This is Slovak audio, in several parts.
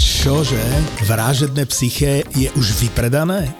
Čože? Vražedné psyché je už vypredané?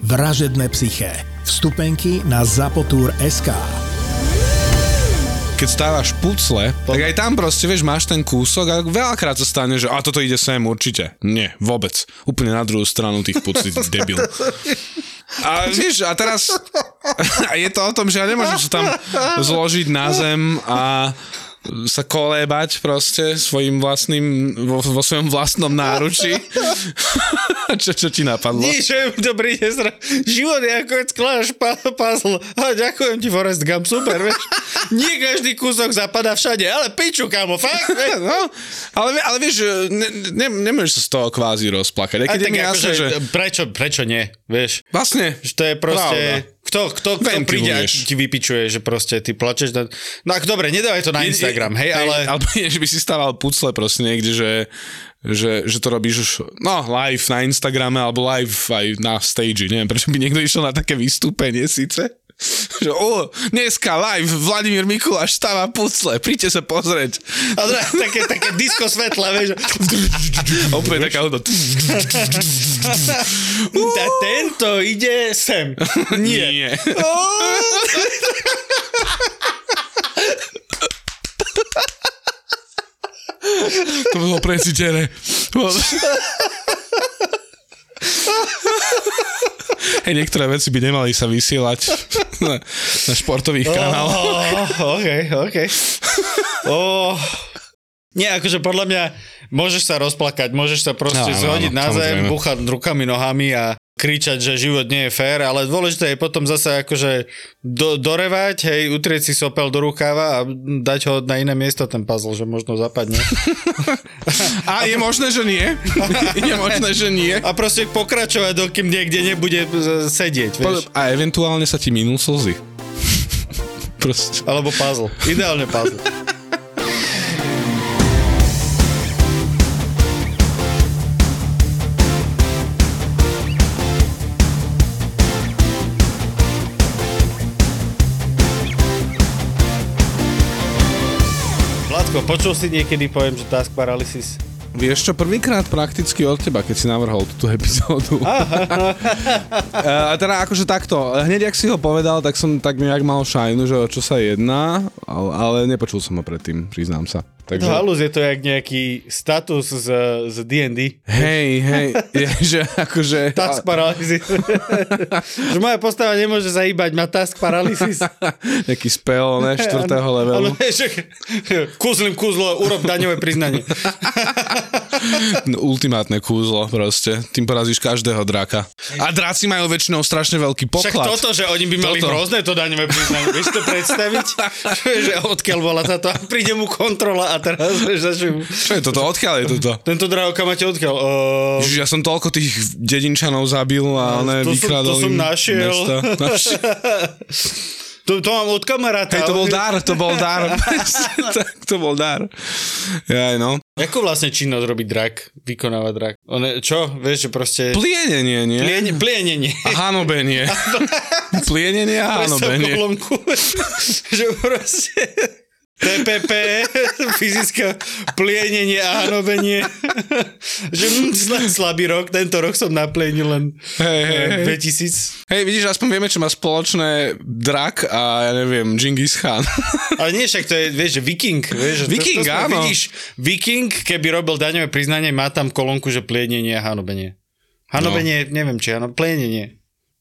Vražedné psyché. Vstupenky na Zapotur.sk keď stávaš pucle, tak aj tam proste, vieš, máš ten kúsok a veľakrát sa stane, že a toto ide sem určite. Nie, vôbec. Úplne na druhú stranu tých pucí, debil. A vieš, a teraz je to o tom, že ja nemôžem sa tam zložiť na zem a sa kolébať proste svojim vlastným, vo, vo svojom vlastnom náručí. čo, čo ti napadlo? To príde zra... Život je ako skladáš puzzle. A ďakujem ti Forest Gump, super, vieš. Nie každý kúsok zapadá všade, ale piču, kamo, fakt. No, ale, ale vieš, ne, ne, nemôžeš sa z toho kvázi rozplakať. Aj keď je mi jasné, akože, že... Prečo, prečo nie, vieš? Vlastne. Že to je proste... Pravda. Kto, kto, kto príde a ti vypičuje, že proste ty plačeš. Na... No ak dobre, nedávaj to na Instagram, hej, ale... Alebo nie, že by si stával pucle proste niekde, že, že, že to robíš už, no, live na Instagrame alebo live aj na stage. Neviem, prečo by niekto išiel na také vystúpenie síce. Že, o, dneska live Vladimír Mikuláš stáva pucle, príďte sa pozrieť. A teda, také, také disco svetla, vieš. Opäť taká hodnota. A tento ide sem. Nie. Nie. To bolo precítené. Hej, niektoré veci by nemali sa vysielať na, na športových kanáloch. Oh, OK, OK. Oh. Nie, akože podľa mňa môžeš sa rozplakať, môžeš sa proste No, zhodiť áno, na zem, búchať rukami, nohami a kričať, že život nie je fér, ale dôležité je potom zase akože do, dorevať, hej, utrieť si sopel do rukáva a dať ho na iné miesto ten puzzle, že možno zapadne. A je možné, že nie. Je možné, že nie. A proste pokračovať, dokým niekde nebude e, sedieť, vieš. A eventuálne sa ti minul slzy. Proste. Alebo puzzle. Ideálne puzzle. Vládko, počul si niekedy poviem, že task paralysis? Vieš čo, prvýkrát prakticky od teba, keď si navrhol túto epizódu. a teda akože takto, hneď ak si ho povedal, tak som tak nejak mal šajnu, že o čo sa jedná, ale, ale nepočul som ho predtým, priznám sa. Takže... Takže, Halus je to jak nejaký status z, z D&D. hej, hej, je, že akože... Task paralysis. že moja postava nemôže sa hýbať, má task paralysis. Nejaký spell, ne, štvrtého levelu. Ale že kúzlim kúzlo, urob daňové priznanie. No, ultimátne kúzlo proste. Tým porazíš každého draka. A dráci majú väčšinou strašne veľký Však poklad. toto, že oni by mali Toto. hrozné to daňové priznanie, vieš to predstaviť? že odkiaľ bola táto, a príde mu kontrola a teraz, vieš, začne... Čo je toto? Odkiaľ je toto? Tento drahokam máte odkiaľ? Uh, Ježiš, ja som toľko tých dedinčanov zabil a ne, to som- vykradol to som našiel. Mesta. Našiel. to, to mám od kamaráta. Hej, to bol dar, to bol dar. Tak, to bol dar. Jaj, no. Ako vlastne činnosť robí drak, vykonáva drak? On je, čo? Vieš, že proste... Plienenie, nie? Plienie, plienenie. A hanobenie. Plienenie a hanobenie. že proste... TPP, fyzické plienenie a hanobenie. že hm, sla- slabý rok, tento rok som naplienil len hej. eh, 2000. Hej, vidíš, aspoň vieme, čo má spoločné drak a ja neviem, Genghis Khan. Ale nie, však to je, vieš, že viking. Vieš, Viking, to, to áno. Vidíš, viking, keby robil daňové priznanie, má tam kolónku, že plienenie a hanobenie. Hanobenie, no. neviem či, áno, plienenie.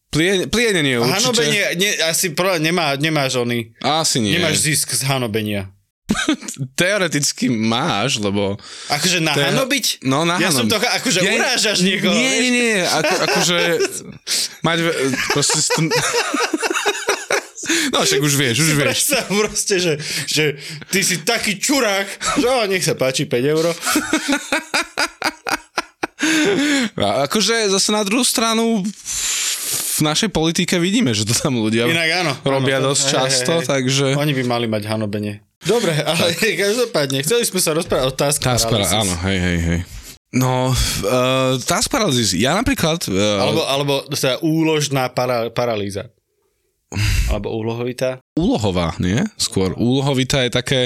Plien, plienenie určite. hanobenie, ne, asi pro, nemá, nemáš oný, Asi nie. nemáš zisk z hanobenia. Teoreticky máš, lebo... Akože na To je- hanobiť? No, na Ja som to, akože Ja- urážaš niekoho. Nie, nie, nie, ako, akože mať proste st- No však už vieš, už vieš. Predstav proste, že, že ty si taký čurák, že o, nech sa páči 5 euro. A akože zase na druhú stranu v našej politike vidíme, že to tam ľudia Inak áno. robia áno, dosť hej, často, hej, hej. takže... Oni by mali mať hanobenie. Dobre, ale každopádne, chceli sme sa rozprávať o task Task paralysis. para- áno, hej, hej, hej. No, uh, task paralysis. Ja napríklad... Uh, Alebo, alebo teda úložná para, paralýza. Alebo úlohovitá. úlohová, nie? Skôr. Úlohovitá je také,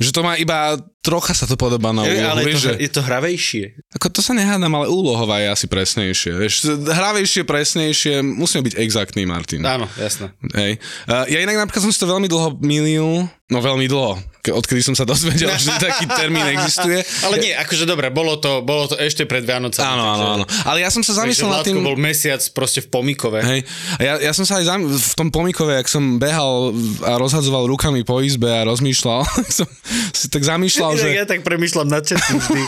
že to má iba... Trocha sa to podobá na úlohu. ale je to, že, je to hravejšie. ako to sa nehádam, ale úlohová je asi presnejšie. Vieš, hravejšie, presnejšie, musíme byť exaktný, Martin. Áno, jasné. Hej. Uh, ja inak napríklad som si to veľmi dlho milil, no veľmi dlho, odkedy som sa dozvedel, že taký termín existuje. Ale nie, akože dobre, bolo to, bolo to ešte pred Vianocami. Áno, áno, áno. Ale ja som sa zamyslel nad tým... bol mesiac proste v pomikove. Hej. A ja, ja som sa aj zam, v tom pomikove, ak som behal a rozhadzoval rukami po izbe a rozmýšľal, som si tak zamýšľal, že... Ja tak premyšľam nad všetkým vždy.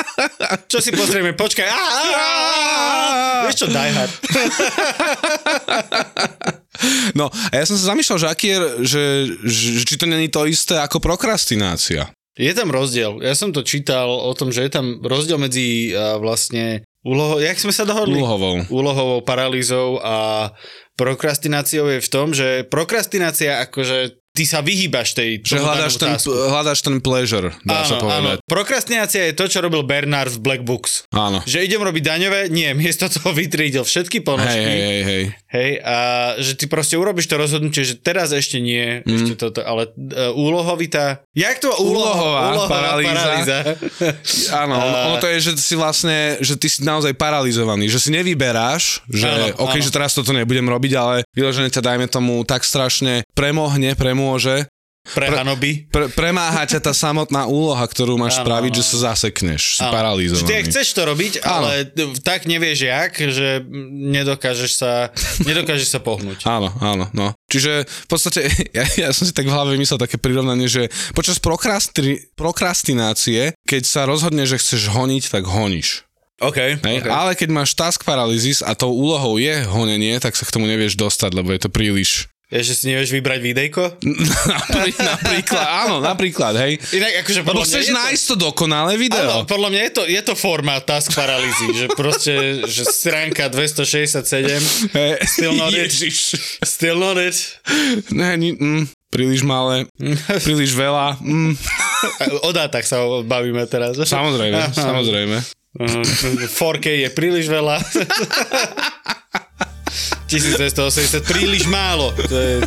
Čo si pozrieme? Počkaj. Vieš čo, Die Hard. No, a ja som sa zamýšľal, že aký je, že, že, či to není to isté ako prokrastinácia. Je tam rozdiel. Ja som to čítal o tom, že je tam rozdiel medzi uh, vlastne úlohou, jak sme sa dohodli? Úlohovou. Úlohovou paralýzou a prokrastináciou je v tom, že prokrastinácia akože ty sa vyhýbaš tej Že hľadáš danému ten, hľadáš ten pleasure, dá sa Áno, áno. povedať. Prokrastinácia je to, čo robil Bernard v Black Books. Áno. Že idem robiť daňové, nie, miesto toho vytriedil všetky Hej, ponožky. hej, hej, hej. Hej, a že ty proste urobíš to rozhodnutie, že teraz ešte nie, mm. ešte toto, ale uh, úlohovitá... Jak to? Úlohová paralýza. paralýza. Áno, ono, ono to je, že si vlastne, že ty si naozaj paralizovaný, že si nevyberáš, že Áno, OK, áno. že teraz toto nebudem robiť, ale vyložené ťa dajme tomu tak strašne premohne, premôže, Pre hanoby. pre, premáha ťa tá samotná úloha, ktorú máš Áno, spraviť, že sa zasekneš, si Áno. paralýzovaný. Že ty chceš to robiť, ale tak nevieš jak, že nedokážeš sa, nedokážeš sa pohnúť. Áno, áno, no. Čiže v podstate, ja, ja som si tak v hlave vymyslel také prirovnanie, že počas prokrastri, prokrastinácie, keď sa rozhodne, že chceš honiť, tak honíš. OK, Hej? Ale keď máš task paralysis a tou úlohou je honenie, tak sa k tomu nevieš dostať, lebo je to príliš... Je, že si nevieš vybrať videjko? Naprí, napríklad, áno, napríklad, hej. Inak akože Lebo chceš to- nájsť to dokonalé video. Áno, podľa mňa je to, je to forma task paralýzy, že proste, že stránka 267, Hej, still not it. Still not it. Ne, ni, mm, príliš malé, príliš veľa. Mm, O dátach sa bavíme teraz. samozrejme, samozrejme. Uh, 4K je príliš veľa. 1280 príliš málo. To je...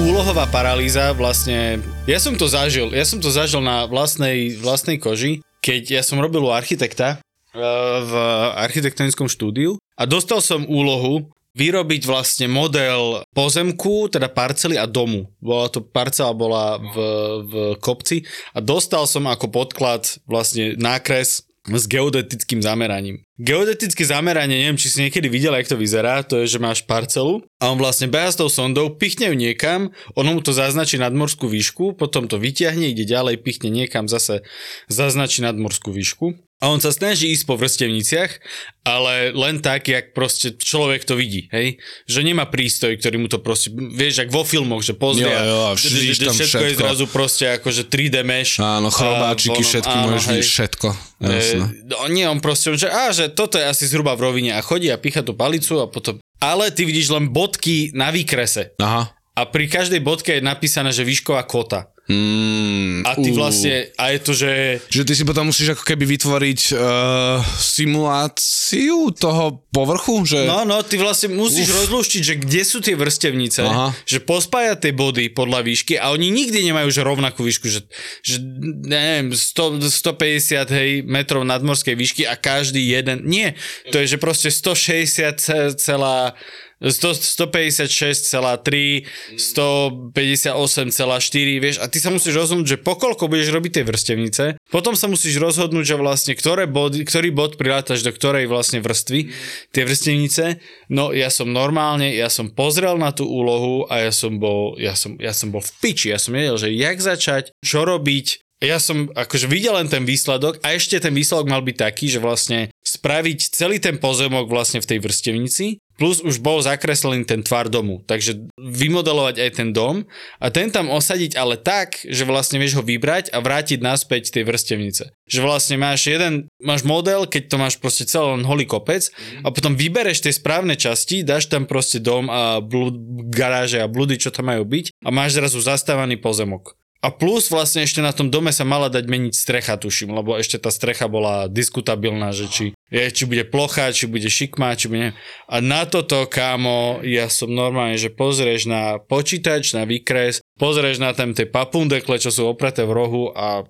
Úlohová paralýza vlastne, ja som to zažil, ja som to zažil na vlastnej, vlastnej koži, keď ja som robil u architekta eh, v architektonickom štúdiu a dostal som úlohu vyrobiť vlastne model pozemku, teda parcely a domu. Bola to parcela bola v, v kopci a dostal som ako podklad vlastne nákres s geodetickým zameraním. Geodetické zameranie, neviem, či si niekedy videl, jak to vyzerá, to je, že máš parcelu a on vlastne beha s tou sondou, pichne ju niekam, ono mu to zaznačí nadmorskú výšku, potom to vyťahne, ide ďalej, pichne niekam, zase zaznačí nadmorskú výšku. A on sa snaží ísť po vrstevniciach, ale len tak, jak proste človek to vidí, hej? Že nemá prístroj, ktorý mu to proste, vieš, ak vo filmoch, že pozrie Jo, jo, tam všetko je všetko. zrazu proste akože 3D mesh. Áno, chrobáčiky, A ono- všetky áno, môžeš vidieť, všetko. Jasné. E, no, nie, on proste, že, á, že toto je asi zhruba v rovine a chodí a pícha tú palicu a potom... Ale ty vidíš len bodky na výkrese. Aha. A pri každej bodke je napísané, že výšková kota. Mm, A ty ú. vlastne, a je to, že... Že ty si potom musíš ako keby vytvoriť uh, simuláciu toho povrchu, že... No, no, ty vlastne musíš Uf. rozluštiť, že kde sú tie vrstevnice, Aha. že pospájať tie body podľa výšky a oni nikdy nemajú že rovnakú výšku, že, že neviem, 100, 150 hej, metrov nadmorskej výšky a každý jeden, nie, to je, že proste 160 ce- celá 100, 156,3, 158,4, vieš, a ty sa musíš rozhodnúť, že pokoľko budeš robiť tie vrstevnice, potom sa musíš rozhodnúť, že vlastne ktoré body, ktorý bod prilátaš do ktorej vlastne vrstvy, tie vrstevnice, no ja som normálne, ja som pozrel na tú úlohu a ja som bol, ja som, ja som bol v piči, ja som nevedel, že jak začať, čo robiť, ja som akože videl len ten výsledok a ešte ten výsledok mal byť taký, že vlastne spraviť celý ten pozemok vlastne v tej vrstevnici, plus už bol zakreslený ten tvar domu. Takže vymodelovať aj ten dom a ten tam osadiť ale tak, že vlastne vieš ho vybrať a vrátiť naspäť tej vrstevnice. Že vlastne máš jeden, máš model, keď to máš proste celý len holý kopec a potom vybereš tie správne časti, dáš tam proste dom a blud, garáže a bludy, čo tam majú byť a máš zrazu zastávaný pozemok. A plus vlastne ešte na tom dome sa mala dať meniť strecha, tuším, lebo ešte tá strecha bola diskutabilná, že či, je, či bude plocha, či bude šikma, či bude... A na toto, kámo, ja som normálne, že pozrieš na počítač, na výkres, pozrieš na tam tie papundekle, čo sú opreté v rohu a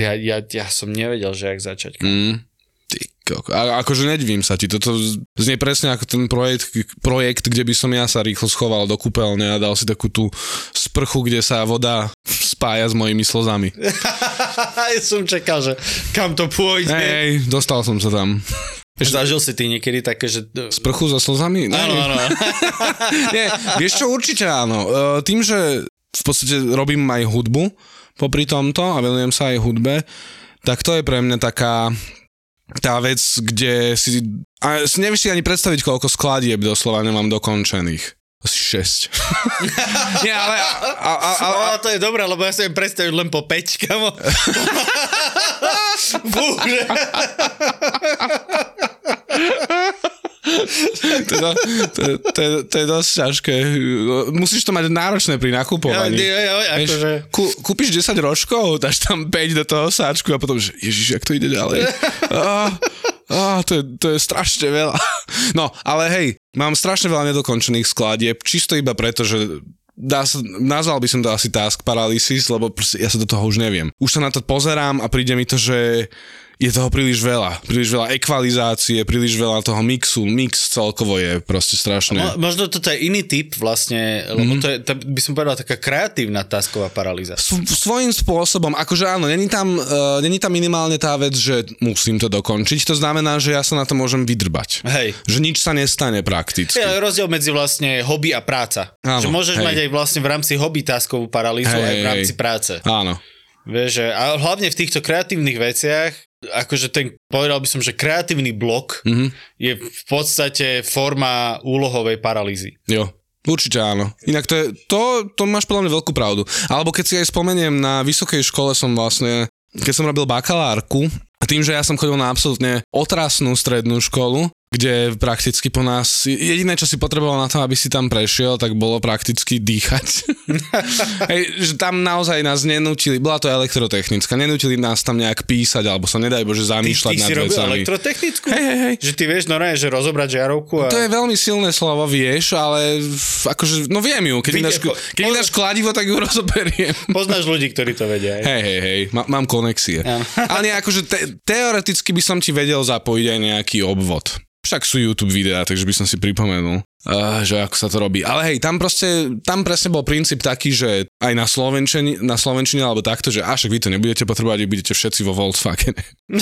ja, ja, ja som nevedel, že jak začať. Mm. A akože nedivím sa ti, toto znie presne ako ten projekt, projekt, kde by som ja sa rýchlo schoval do kúpeľne a dal si takú tú sprchu, kde sa voda spája s mojimi slzami. ja som čakal, že kam to pôjde. Hej, dostal som sa tam. Zažil si ty niekedy také, že... Sprchu so slzami? Áno, áno. Nie, vieš čo, určite áno. E, Tým, že v podstate robím aj hudbu popri tomto a venujem sa aj hudbe, tak to je pre mňa taká tá vec, kde si... A si nevieš si ani predstaviť, koľko skladieb doslova nemám dokončených. Asi 6. Nie, ale... A, a, a, a, to je dobré, lebo ja si viem predstaviť len po 5, kamo. Fúže. to, je, to, to, to je dosť ťažké. Musíš to mať náročné pri nakupovaní. Ja, ja, ja, akože... Kú, kúpiš 10 rožkov, dáš tam 5 do toho sáčku a potom, že ježiš, jak to ide ďalej. Ah, ah, to, je, to je strašne veľa. No, ale hej, mám strašne veľa nedokončených skladieb, čisto iba preto, že dá sa, nazval by som to asi task paralysis, lebo ja sa do toho už neviem. Už sa na to pozerám a príde mi to, že je toho príliš veľa. Príliš veľa ekvalizácie, príliš veľa toho mixu. Mix celkovo je proste strašné. Mo, možno toto je iný typ vlastne, lebo mm. to je, to by som povedal, taká kreatívna tasková paralýza. S, svojím spôsobom, akože áno, není tam, uh, není tam minimálne tá vec, že musím to dokončiť, to znamená, že ja sa na to môžem vydrbať. Hej. Že nič sa nestane prakticky. Je rozdiel medzi vlastne hobby a práca. Áno, že môžeš hej. mať aj vlastne v rámci hobby taskovú paralýzu hej, aj v rámci práce. Áno. Vieš, a hlavne v týchto kreatívnych veciach akože ten, povedal by som, že kreatívny blok mm-hmm. je v podstate forma úlohovej paralýzy. Jo. Určite áno. Inak to, je, to, to máš podľa mňa veľkú pravdu. Alebo keď si aj spomeniem, na vysokej škole som vlastne, keď som robil bakalárku, a tým, že ja som chodil na absolútne otrasnú strednú školu, kde prakticky po nás, jediné, čo si potreboval na to, aby si tam prešiel, tak bolo prakticky dýchať. Hej, že tam naozaj nás nenútili, bola to elektrotechnická, nenútili nás tam nejak písať, alebo sa nedaj Bože zamýšľať ty, ty nad si vecami. robil elektrotechnickú? Hej, hej, hej. Že ty vieš normálne, že rozobrať žiarovku a... To je veľmi silné slovo, vieš, ale akože, no viem ju, keď, dáš, keď dáš kladivo, tak ju rozoberiem. Poznáš ľudí, ktorí to vedia. Hej, hej, hej, hej. Má, mám konexie. ale nie, akože te, teoreticky by som ti vedel zapojiť aj nejaký obvod. Však sú YouTube videá, takže by som si pripomenul, uh, že ako sa to robí. Ale hej, tam proste, tam presne bol princíp taký, že aj na Slovenčine, na Slovenčine alebo takto, že až vy to nebudete potrebovať, budete všetci vo Volkswagen.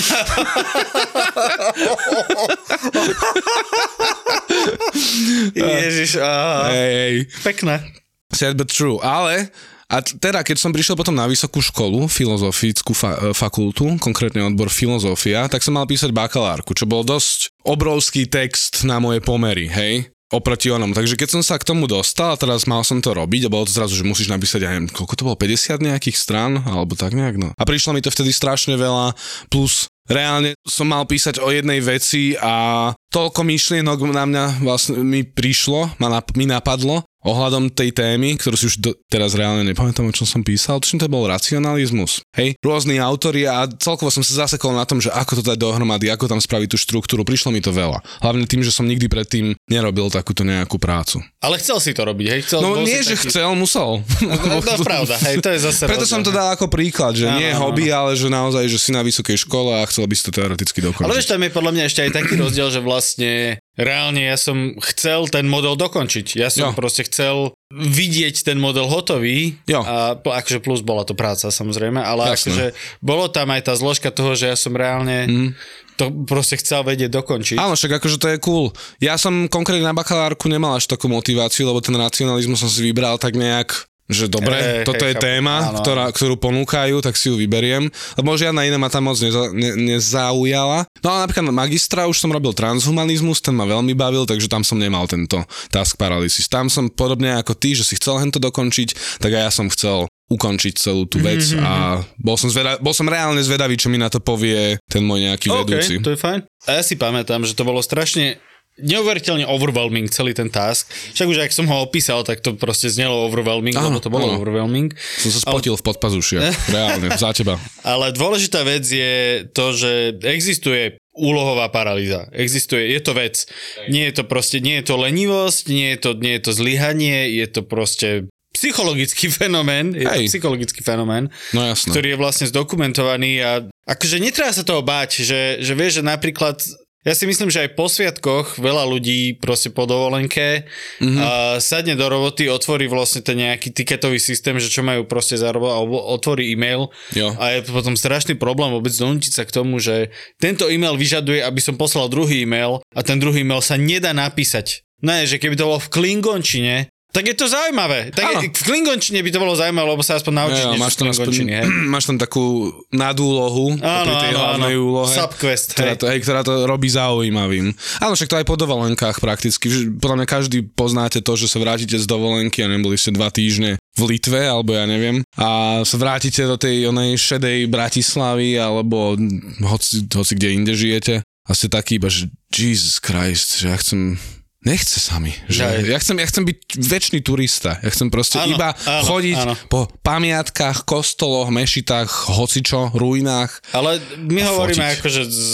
Ježiš, aha. Hej, hej. Pekné. Sad but true. Ale a teda, keď som prišiel potom na vysokú školu, filozofickú fa- fakultu, konkrétne odbor filozofia, tak som mal písať bakalárku, čo bol dosť obrovský text na moje pomery, hej? oproti onom. Takže keď som sa k tomu dostal a teraz mal som to robiť a bolo to zrazu, že musíš napísať, ja neviem, koľko to bolo, 50 nejakých strán, alebo tak nejak, no. A prišlo mi to vtedy strašne veľa, plus reálne som mal písať o jednej veci a toľko myšlienok na mňa vlastne mi prišlo, ma nap- mi napadlo, ohľadom tej témy, ktorú si už do, teraz reálne nepamätám, o čom som písal, tuším to bol racionalizmus. Hej, rôzni autori a celkovo som sa zasekol na tom, že ako to dať dohromady, ako tam spraviť tú štruktúru, prišlo mi to veľa. Hlavne tým, že som nikdy predtým nerobil takúto nejakú prácu. Ale chcel si to robiť, hej? Chcel, no nie, že taký... chcel, musel. No, to je pravda, hej, to je zase Preto rozdiel, som to dal ako príklad, že Áno, nie áno, hobby, ale že naozaj, že si na vysokej škole a chcel by si to teoreticky dokončiť. Ale vieš, tam je podľa mňa ešte aj taký rozdiel, že vlastne reálne ja som chcel ten model dokončiť. Ja som Jo. proste chcel vidieť ten model hotový. Jo. A akože plus bola to práca samozrejme, ale Jasné. akože bolo tam aj tá zložka toho, že ja som reálne Mhm. to proste chcel vedieť dokončiť. Áno, však akože to je cool. Ja som konkrétne na bakalárku nemal až takú motiváciu, lebo ten racionalizmus som si vybral tak nejak že dobre, Hej, toto hej, je chápem. téma, Áno, ktorá, ktorú ponúkajú, tak si ju vyberiem, lebo žiadna iná ma tam moc neza, ne, nezaujala. No a napríklad na magistra už som robil transhumanizmus, ten ma veľmi bavil, takže tam som nemal tento task paralysis. Tam som podobne ako ty, že si chcel hento dokončiť, tak aj ja som chcel ukončiť celú tú vec Mhm, a bol som, zveda- bol som reálne zvedavý, čo mi na to povie ten môj nejaký vedúci. OK, to je fajn. A ja si pamätám, že to bolo strašne neuveriteľne overwhelming celý ten task. Však už ak som ho opísal, tak to proste znelo overwhelming, Áno, lebo to bolo áno. overwhelming. Som sa spotil v podpazušiach, reálne, za teba. Ale dôležitá vec je to, že existuje úlohová paralýza. Existuje, je to vec. Nie je to proste, nie je to lenivosť, nie je to, nie je to zlyhanie, je to proste psychologický fenomén, je to Hej. psychologický fenomén, No jasné. ktorý je vlastne zdokumentovaný a akože netreba sa toho báť, že, že vieš, že napríklad ja si myslím, že aj po sviatkoch veľa ľudí proste po dovolenke Mhm. mm-hmm. a sadne do roboty, otvorí vlastne ten nejaký tiketový systém, že čo majú proste za robot, alebo otvorí e-mail Jo. a je potom strašný problém vôbec donútiť sa k tomu, že tento e-mail vyžaduje, aby som poslal druhý e-mail a ten druhý e-mail sa nedá napísať. Ne, že keby to bolo v klingončine, tak je to zaujímavé. Tak je, Áno. v klingončine by to bolo zaujímavé, lebo sa aspoň naučíš Jo, máš, tam klingončiny, hej. aspoň, máš tam takú nadúlohu Áno, pri tej áno, hlavnej áno. úlohe. Subquest, ktorá hej. to, hej, ktorá to robí zaujímavým. Áno, však to aj po dovolenkách prakticky. Podľa mňa každý poznáte to, že sa vrátite z dovolenky a neboli ste dva týždne v Litve, alebo ja neviem, a sa vrátite do tej onej šedej Bratislavy, alebo hoci, hoci kde inde žijete a ste taký iba, že Jesus Christ, že ja chcem Nechce sa mi. Že ja, chcem, ja chcem byť väčší turista. Ja chcem proste Áno, iba áno, chodiť áno. po pamiatkách, kostoloch, mešitách, hocičo, ruinách. Ale my hovoríme fotiť. akože z,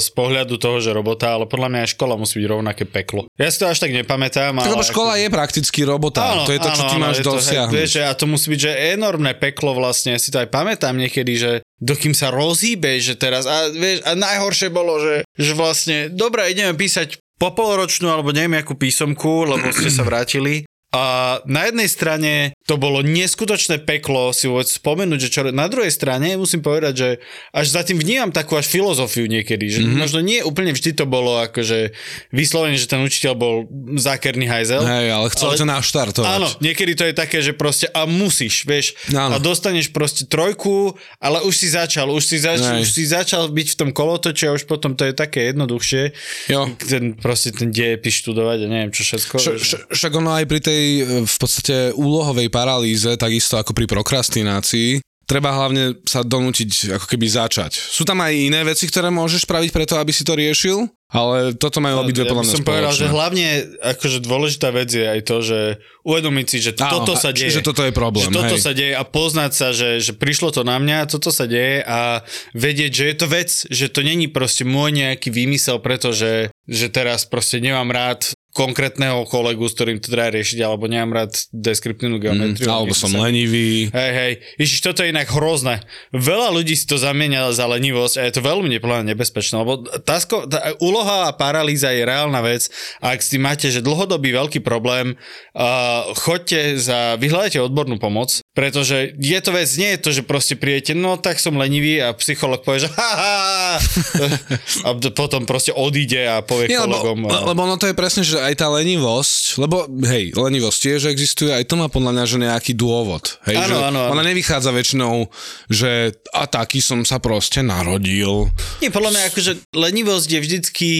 z pohľadu toho, že robota, ale podľa mňa aj škola musí byť rovnaké peklo. Ja si to až tak nepamätám. Tak ale lebo škola ako... je prakticky robota. Áno, to je to, čo áno, ty áno, máš dosiahnuť. Vieš, a to musí byť, že enormné peklo vlastne, ja si to aj pamätám niekedy, že dokým sa rozhýbe, že teraz, a vieš, a najhoršie bolo, že, že vlastne, dobre, ideme písať po poloročnú, alebo neviem, akú písomku, lebo ste sa vrátili. A na jednej strane to bolo neskutočné peklo si vôbec spomenúť, že čo, na druhej strane musím povedať, že až za tým vnímam takú až filozofiu niekedy, že mm-hmm. možno nie úplne vždy to bolo akože vyslovene, že ten učiteľ bol zákerný hajzel. Hej, ale chcel Ale- to naštartovať. Áno, niekedy to je také, že proste a musíš, vieš, Áno. a dostaneš proste trojku, ale už si začal, už si, zač- Hej. už si začal byť v tom kolotoči a už potom to je také jednoduchšie, Jo. ten proste ten dejepis študovať a neviem čo všetko. Š- š- však ono aj pri tej e, v podstate úlohovej paralýze, takisto ako pri prokrastinácii, treba hlavne sa donútiť ako keby začať. Sú tam aj iné veci, ktoré môžeš spraviť preto, aby si to riešil, ale toto majú obidve ja podľa mňa som povedal, spoločné. že hlavne akože dôležitá vec je aj to, že uvedomiť si, že Áno, toto sa deje. že toto je problém, Že toto hej. sa deje a poznať sa, že, že prišlo to na mňa, toto sa deje a vedieť, že je to vec, že to není proste môj nejaký výmysel, pretože že teraz proste nemám rád konkrétneho kolegu, s ktorým to treba riešiť, alebo nemám rád deskriptívnu geometriu. Mm, alebo som sa- lenivý. Hej, hej. Ježiš, toto je inak hrozné. Veľa ľudí si to zamieňa za lenivosť a je to veľmi nepodľa nebezpečné, lebo tá, sko- tá úloha a paralýza je reálna vec a ak si máte, že dlhodobý veľký problém, uh, choďte za, vyhľadajte odbornú pomoc, pretože je to vec, nie je to, že proste prijete, no tak som lenivý a psycholog povie, že a potom proste odíde a povie Nie, lebo, kolegom. le- lebo ono to je presne, že aj tá lenivosť, lebo hej, lenivosť tiež existuje, aj to má podľa mňa, že nejaký dôvod. Hej, Áno, že áno, áno. Ona nevychádza väčšinou, že a taký som sa proste narodil. Nie, podľa mňa akože lenivosť je vždycky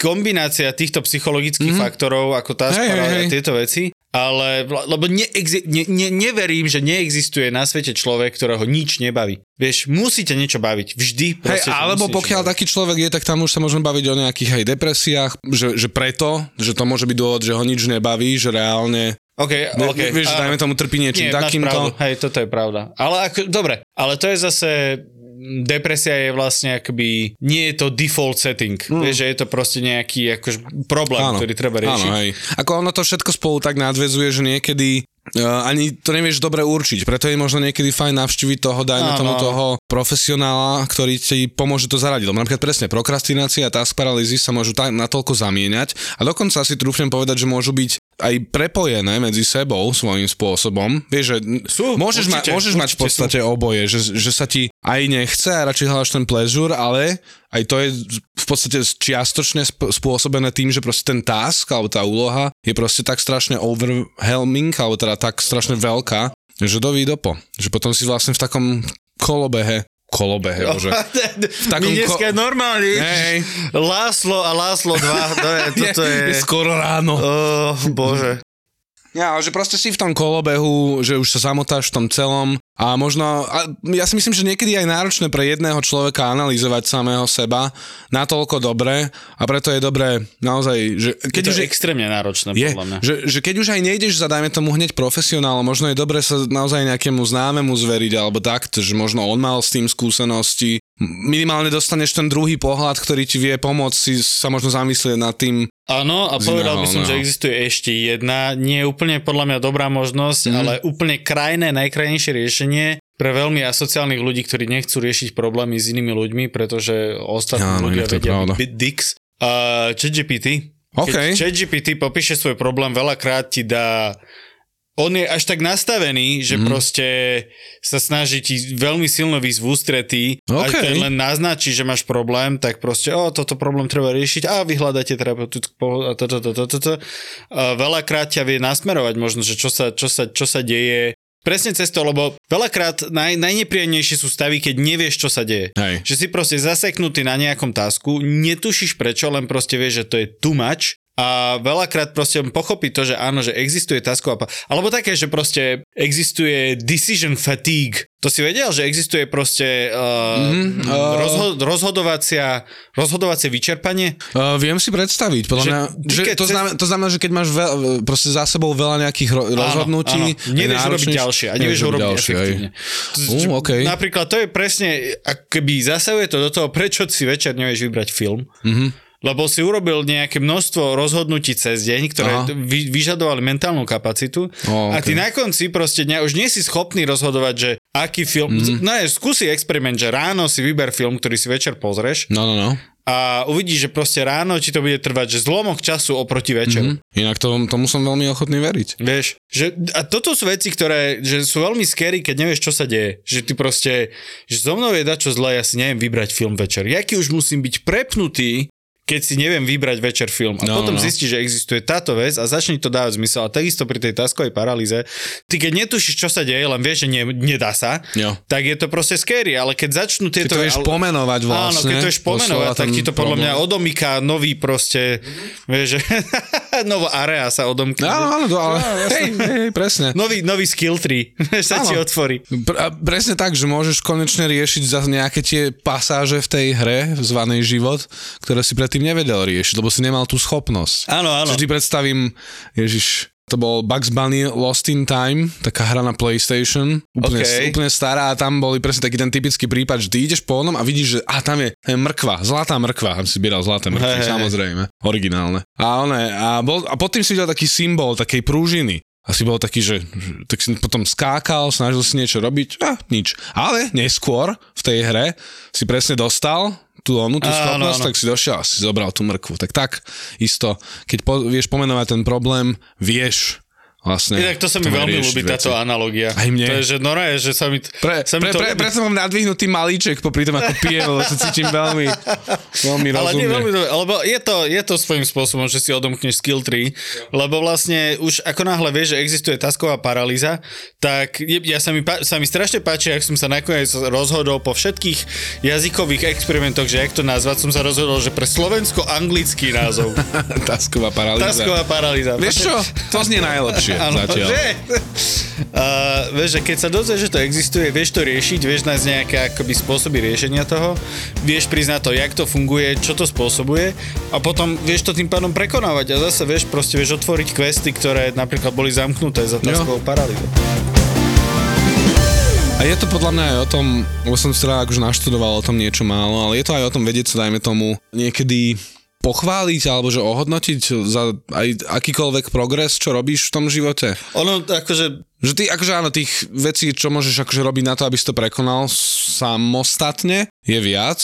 kombinácia týchto psychologických mm-hmm. faktorov, ako tá Mhm. Hej, hej, a tieto veci, ale lebo neexi- ne, ne, neverím, že neexistuje na svete človek, ktorého nič nebaví. Vieš, musíte niečo baviť. Vždy Hej, alebo pokiaľ taký človek je, tak tam už sa môžeme baviť o nejakých aj depresiách, že, že preto, že to môže byť dôvod, že ho nič nebaví, že reálne OK, OK. vieš, že dajme tomu trpí niečím takýmto. Hej, toto je pravda. Ale ako, dobre, ale to je zase depresia je vlastne akoby, nie je to default setting. Mm. Vieš, že je to proste nejaký akož problém, ktorý treba riešiť. Áno, hej. Ako ono to všetko spolu tak nadvezuje, že niekedy Uh, ani to nevieš dobre určiť, preto je možno niekedy fajn navštíviť toho, dajme Áno, tomu áno. toho profesionála, ktorý ti pomôže to zaradiť. Lebo napríklad presne prokrastinácia a task paralýzy sa môžu tak natoľko zamieňať a dokonca si trúfnem povedať, že môžu byť aj prepojené medzi sebou svojím spôsobom. Vieš, že Sú, môžeš, určite, ma, môžeš mať v podstate oboje, že, že sa ti aj nechce a radšej hľadaš ten pleasure, ale aj to je v podstate čiastočne sp- spôsobené tým, že proste ten task alebo tá úloha je proste tak strašne overwhelming, alebo teda tak strašne veľká, že doví dopo. Že potom si vlastne v takom kolobehe kolobehe, bože. V takom My dneska ko... normálne. Hej. Láslo a Láslo 2, to je, toto je... je skoro ráno. Oh, bože. Ja, že proste si v tom kolobehu, že už sa zamotáš v tom celom a možno, a ja si myslím, že niekedy aj náročné pre jedného človeka analyzovať samého seba natoľko dobre a preto je dobré naozaj, že... Keď je to už extrémne náročné, je, podľa mňa. Že, že keď už aj nejdeš za, dajme tomu hneď profesionál, možno je dobré sa naozaj nejakému známemu zveriť alebo tak, že možno on mal s tým skúsenosti, minimálne dostaneš ten druhý pohľad, ktorý ti vie pomôcť si sa možno zamyslieť nad tým. Áno, a povedal by som, no. že existuje ešte jedna, nie úplne podľa mňa dobrá možnosť, mm. ale úplne krajné, najkrajnejšie riešenie pre veľmi asociálnych ľudí, ktorí nechcú riešiť problémy s inými ľuďmi, pretože ostatní ľudia vedia byť dix. Uh, ChatGPT. Okay. Keď ChatGPT popíše svoj problém, veľakrát ti dá on je až tak nastavený, že mm. proste sa snaží ti veľmi silno výsť v ústretí okay. a len naznačí, že máš problém, tak proste, o, toto problém treba riešiť a vyhľadáte terapeutickú a toto, toto, toto. Veľakrát ťa vie nasmerovať možno, že čo sa, čo sa, čo sa deje Presne cez to, lebo veľakrát naj, najnepríjemnejšie sú stavy, keď nevieš, čo sa deje. Hej. Že si proste zaseknutý na nejakom tasku, netušíš prečo, len proste vieš, že to je too much a veľakrát proste pochopí to, že áno, že existuje tasková alebo také, že proste existuje decision fatigue. To si vedel, že existuje proste uh, mm-hmm, uh, rozho- rozhodovacia, rozhodovacie vyčerpanie? Uh, viem si predstaviť, podľa že, mňa, že to, cez... znamená, to znamená, že keď máš veľ, proste za sebou veľa nejakých ro- rozhodnutí, áno, nevieš urobiť ďalšie a nevieš urobiť ďalšie, efektívne. Uh, okay. Napríklad to je presne, keby zasahuje to do toho, prečo si večer nevieš vybrať film, mm-hmm lebo si urobil nejaké množstvo rozhodnutí cez deň, ktoré vy, vyžadovali mentálnu kapacitu oh, okay. a ty na konci proste dňa už nie si schopný rozhodovať, že aký film, mm. no je, skúsi experiment, že ráno si vyber film, ktorý si večer pozrieš no, no, no. a uvidíš, že proste ráno ti to bude trvať, že zlomok času oproti večeru. Mm-hmm. Inak to, tomu som veľmi ochotný veriť. Vieš, že, a toto sú veci, ktoré že sú veľmi scary, keď nevieš, čo sa deje. Že ty proste, že so mnou je dačo zle, ja si neviem vybrať film večer. Jaký už musím byť prepnutý, keď si neviem vybrať večer film. A no, potom no. zistí, že existuje táto vec a začne to dávať zmysel. A takisto pri tej taskovej paralýze, ty keď netušíš, čo sa deje, len vieš, že nie, nedá sa, jo. tak je to proste scary. Ale keď začnú tieto... Keď to vieš ale... pomenovať vlastne. Áno, keď to vieš pomenovať, tak ti to podľa mňa odomýka nový proste, vieš, nová area sa odomkne. Áno, áno, ale, hej, hej, presne. Nový, nový skill tree sa áno. ti otvorí. Pre, presne tak, že môžeš konečne riešiť za nejaké tie pasáže v tej hre, zvanej život, ktoré si predtým predtým nevedel riešiť, lebo si nemal tú schopnosť. Áno, áno. Vždy predstavím, Ježiš, to bol Bugs Bunny Lost in Time, taká hra na PlayStation, úplne, okay. úplne stará a tam boli presne taký ten typický prípad, že ty ideš po onom a vidíš, že a tam je, je mrkva, zlatá mrkva, tam si zbieral zlaté mrkvy, hey, samozrejme, originálne. A, one, a, bol, a potom si videl taký symbol takej prúžiny. A si bol taký, že, že tak si potom skákal, snažil si niečo robiť, a nič. Ale neskôr v tej hre si presne dostal tú onu, tú schopnosť, tak si došiel a si zobral tú mrkvu. Tak tak isto, keď po, vieš pomenovať ten problém, vieš Vlastne, Inak to sa mi veľmi ľúbi, táto analogia. Aj mne. To je, že no je, že sa mi, pre, sa mi pre, to pre, preto mám nadvihnutý malíček popri tom, ako pijem, lebo sa cítim veľmi, veľmi rozumne. Ale nie, veľmi dobré, lebo je to, je to svojím spôsobom, že si odomkneš skill tree, lebo vlastne už ako náhle vieš, že existuje tasková paralýza, tak ja sa mi, sa mi strašne páči, ak som sa nakoniec rozhodol po všetkých jazykových experimentoch, že jak to nazvať, som sa rozhodol, že pre slovensko-anglický názov. tasková paralýza. Tasková paralýza. Vieš čo, to znie najlepšie najlepšie ano, zatiaľ. Že? Uh, vieš, že keď sa dozvieš, že to existuje, vieš to riešiť, vieš nájsť nejaké akoby spôsoby riešenia toho, vieš priznať to, jak to funguje, čo to spôsobuje a potom vieš to tým pádom prekonávať a zase vieš, proste vieš otvoriť questy, ktoré napríklad boli zamknuté za taskovou paralýzou. A je to podľa mňa aj o tom, lebo som teda akože naštudoval o tom niečo málo, ale je to aj o tom vedieť sa, dajme tomu, niekedy pochváliť alebo že ohodnotiť za aj akýkoľvek progres, čo robíš v tom živote? Ono akože... Že ty, akože áno, tých vecí, čo môžeš akože robiť na to, aby si to prekonal samostatne, je viac.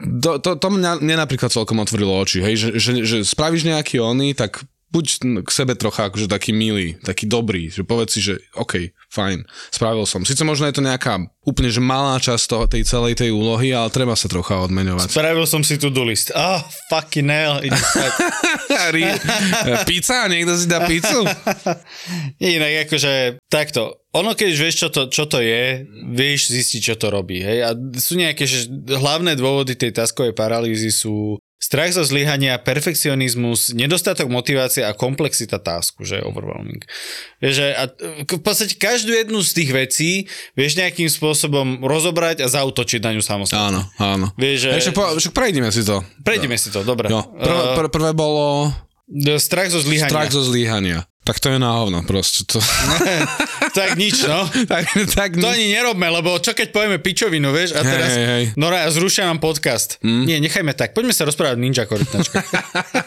To, to, to mňa, mňa napríklad celkom otvorilo oči, hej, že, že, že spravíš nejaký ony, tak buď k sebe trocha akože taký milý, taký dobrý, že povedz si, že OK, fajn, spravil som. Sice možno je to nejaká úplne že malá časť toho, tej celej tej úlohy, ale treba sa trocha odmeňovať. Spravil som si to-do list. Oh, fucking hell. Pizza? Niekto si dá pizzu? Inak akože takto. Ono, keď vieš, čo to, čo to je, vieš zistiť, čo to robí. Hej? A sú nejaké, že hlavné dôvody tej taskovej paralýzy sú strach zo zlyhania, perfekcionizmus, nedostatok motivácie a komplexita tásku, že je overwhelming. Vieš, a v podstate každú jednu z tých vecí vieš nejakým spôsobom rozobrať a zautočiť na ňu samostatne. Áno, áno. Vieš, že... Ešte po, však prejdeme si to. Prejdeme si to, dobre. Jo. Prvé, pr- prvé bolo strach zo zlyhania. strach zo zlyhania. Tak to je na hovno proste. To, tak nič, no. tak, tak, To ani nerobme, lebo čo keď povieme pičovinu, vieš? A teraz, Hej, hej. no a zrušia nám podcast. Mm. Nie, nechajme tak. Poďme sa rozprávať ninja korytnačka.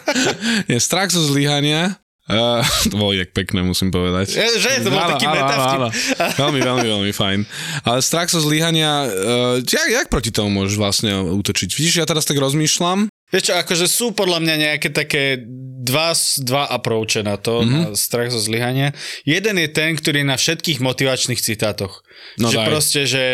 je strach zo zlyhania. Uh, to bolo jak pekné, musím povedať. Je, že? To bol taký metavtip. Veľmi, veľmi, veľmi fajn. Ale strach zo zlyhania, uh, jak, jak proti tomu môžeš vlastne útočiť? Vidíš, ja teraz tak rozmýšľam. Vieš čo, akože sú podľa mňa nejaké také dva, dva approache na to, mm-hmm. na strach zo zlyhania. Jeden je ten, ktorý je na všetkých motivačných citátoch. No že daj. proste, že,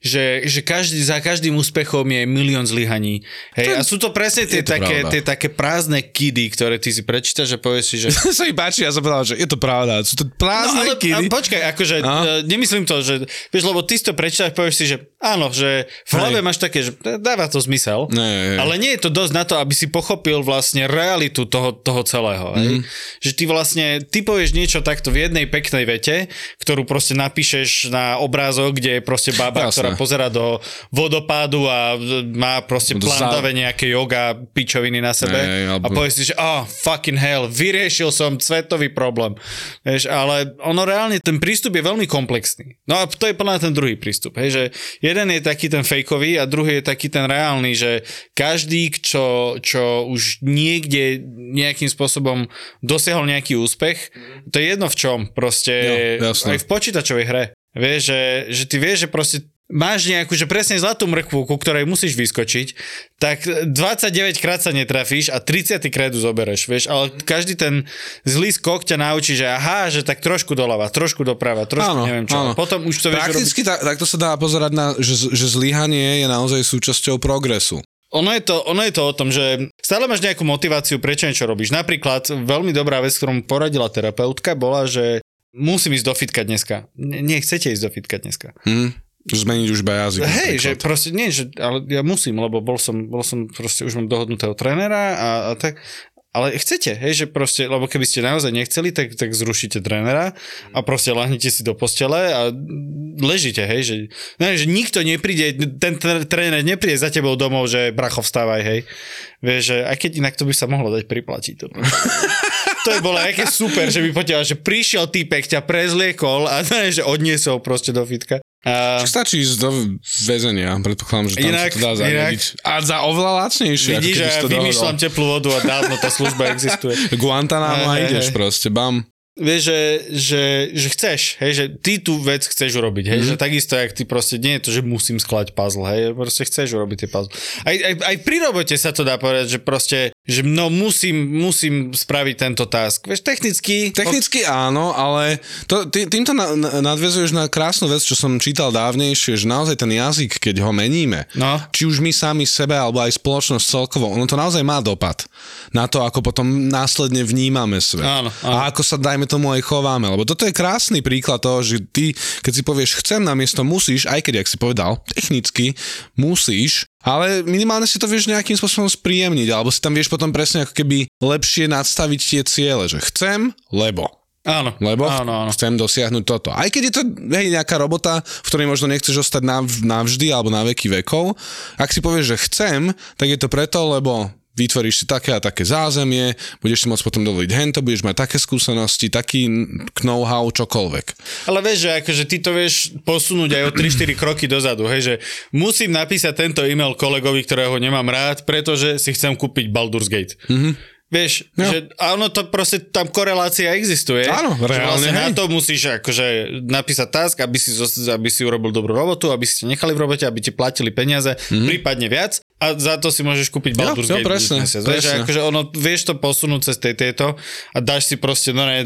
že, že každý, za každým úspechom je milión zlyhaní. Hej, a sú to presne tie to také, pravda. tie také prázdne kidy, ktoré ty si prečítaš a povieš si, že sa mi páči, ja som povedal, že je to pravda. Sú to No prázdne ale a kidy. počkaj, akože A? uh, nemyslím to, že vieš, lebo ty si to prečítaš, povieš si, že áno, že v hlave máš také, že dáva to zmysel, ne. ale nie je to dosť na to, aby si pochopil vlastne realitu toho, toho celého. Mhm. Hej? Že ty vlastne, ty povieš niečo takto v jednej peknej vete, ktorú proste napíšeš na obrázok, kde je proste baba, Jasné. ktorá pozera do vodopádu a má proste plánové nejaké yoga pičoviny na sebe Hej, a alebo- povieš si, že oh, fucking hell, vyriešil som svetový problém. Vieš, ale ono reálne, ten prístup je veľmi komplexný. No a to je plná ten druhý prístup. Hej, že jeden je taký ten fejkový a druhý je taký ten reálny, že každý, čo, čo už niekde nejakým spôsobom dosiahol nejaký úspech, to je jedno v čom. Proste Jo, jasné. aj v počítačovej hre. Vieš, že, že ty vieš, že proste máš nejakú, že presne zlatú mrkvu, ku ktorej musíš vyskočiť, tak 29 krát sa netrafíš a 30 krát ju zobereš, vieš, ale každý ten zlý skok ťa naučí, že aha, že tak trošku doľava, trošku doprava, trošku Áno, neviem čo. áno. Potom už to vieš robiť. Prakticky tak, takto sa dá pozerať na, že, že zlyhanie je naozaj súčasťou progresu. Ono je, to, ono je to o tom, že stále máš nejakú motiváciu, prečo niečo robíš. Napríklad veľmi dobrá vec, ktorú poradila terapeutka, bola, že musím ísť do fitka dneska. Nechcete ísť do fitka dneska. Hm? Zmeniť už iba jazyk. Hej, že proste nie, že, ale ja musím, lebo bol som, bol som proste, už mám dohodnutého trénera a, a tak, ale chcete, hej, že proste, lebo keby ste naozaj nechceli, tak, tak zrušíte trénera a proste lahnete si do postele a ležíte, hej, že, ne, že nikto nepríde, ten tr- tréner nepríde za tebou domov, že bracho vstávaj, hej. Vieš, že aj keď inak to by sa mohlo dať priplatiť. To, to je bolo aké super, že by potiaľ, že prišiel týpek, ťa prezliekol a ne, že odniesol proste do fitka. A, Však stačí ísť do väzenia, predpokladám, že tam Inak- sa to dá zariadiť. A za oveľa lacnejšie, Vidíš, že ja vymýšľam teplú vodu a dávno tá služba existuje. Guantanamo a Hej, hej, ideš hej. proste, bam. Vieš, že, že, že chceš, hej, že ty tú vec chceš urobiť, hej, mm. že takisto, jak ty proste, nie je to, že musím sklať puzzle, hej, proste chceš urobiť tie puzzle. Aj, aj, aj pri robote sa to dá povedať, že proste, že no musím, musím spraviť tento task. Vieš, technicky... Technicky áno, ale to, ty, týmto na, na, nadvezuješ na krásnu vec, čo som čítal dávnejšie, že naozaj ten jazyk, keď ho meníme, No. či už my sami sebe, alebo aj spoločnosť celkovo, ono to naozaj má dopad na to, ako potom následne vnímame svet. Áno, áno. A ako sa, dajme tomu, aj chováme. Lebo toto je krásny príklad toho, že ty, keď si povieš chcem namiesto musíš, aj keď, jak si povedal, technicky musíš, ale minimálne si to vieš nejakým spôsobom spríjemniť, alebo si tam vieš potom presne ako keby lepšie nadstaviť tie ciele, že chcem, lebo. Áno, Lebo áno, áno. chcem dosiahnuť toto. Aj keď je to hej, nejaká robota, v ktorej možno nechceš ostať nav- navždy alebo na veky vekov, ak si povieš, že chcem, tak je to preto, lebo vytvoríš si také a také zázemie, budeš si môcť potom dovoliť hento, budeš mať také skúsenosti, taký know-how, čokoľvek. Ale vieš, že akože ty to vieš posunúť aj o 3-4 kroky dozadu, hej, že musím napísať tento e-mail kolegovi, ktorého nemám rád, pretože si chcem kúpiť Baldur's Gate. Mm-hmm. Vieš, Jo. že a ono to proste, tam korelácia existuje. Áno, že reálne, vlastne na to musíš akože napísať task, aby si, aby si urobil dobrú robotu, aby ste nechali v robote, aby ti platili peniaze, Mhm. mm-hmm. prípadne viac. A za to si môžeš kúpiť Baldur's jo, Gate. presne, budúci mesiac. Vieš, presne. akože ono, vieš to posunúť cez tej, tieto a dáš si proste no, ne,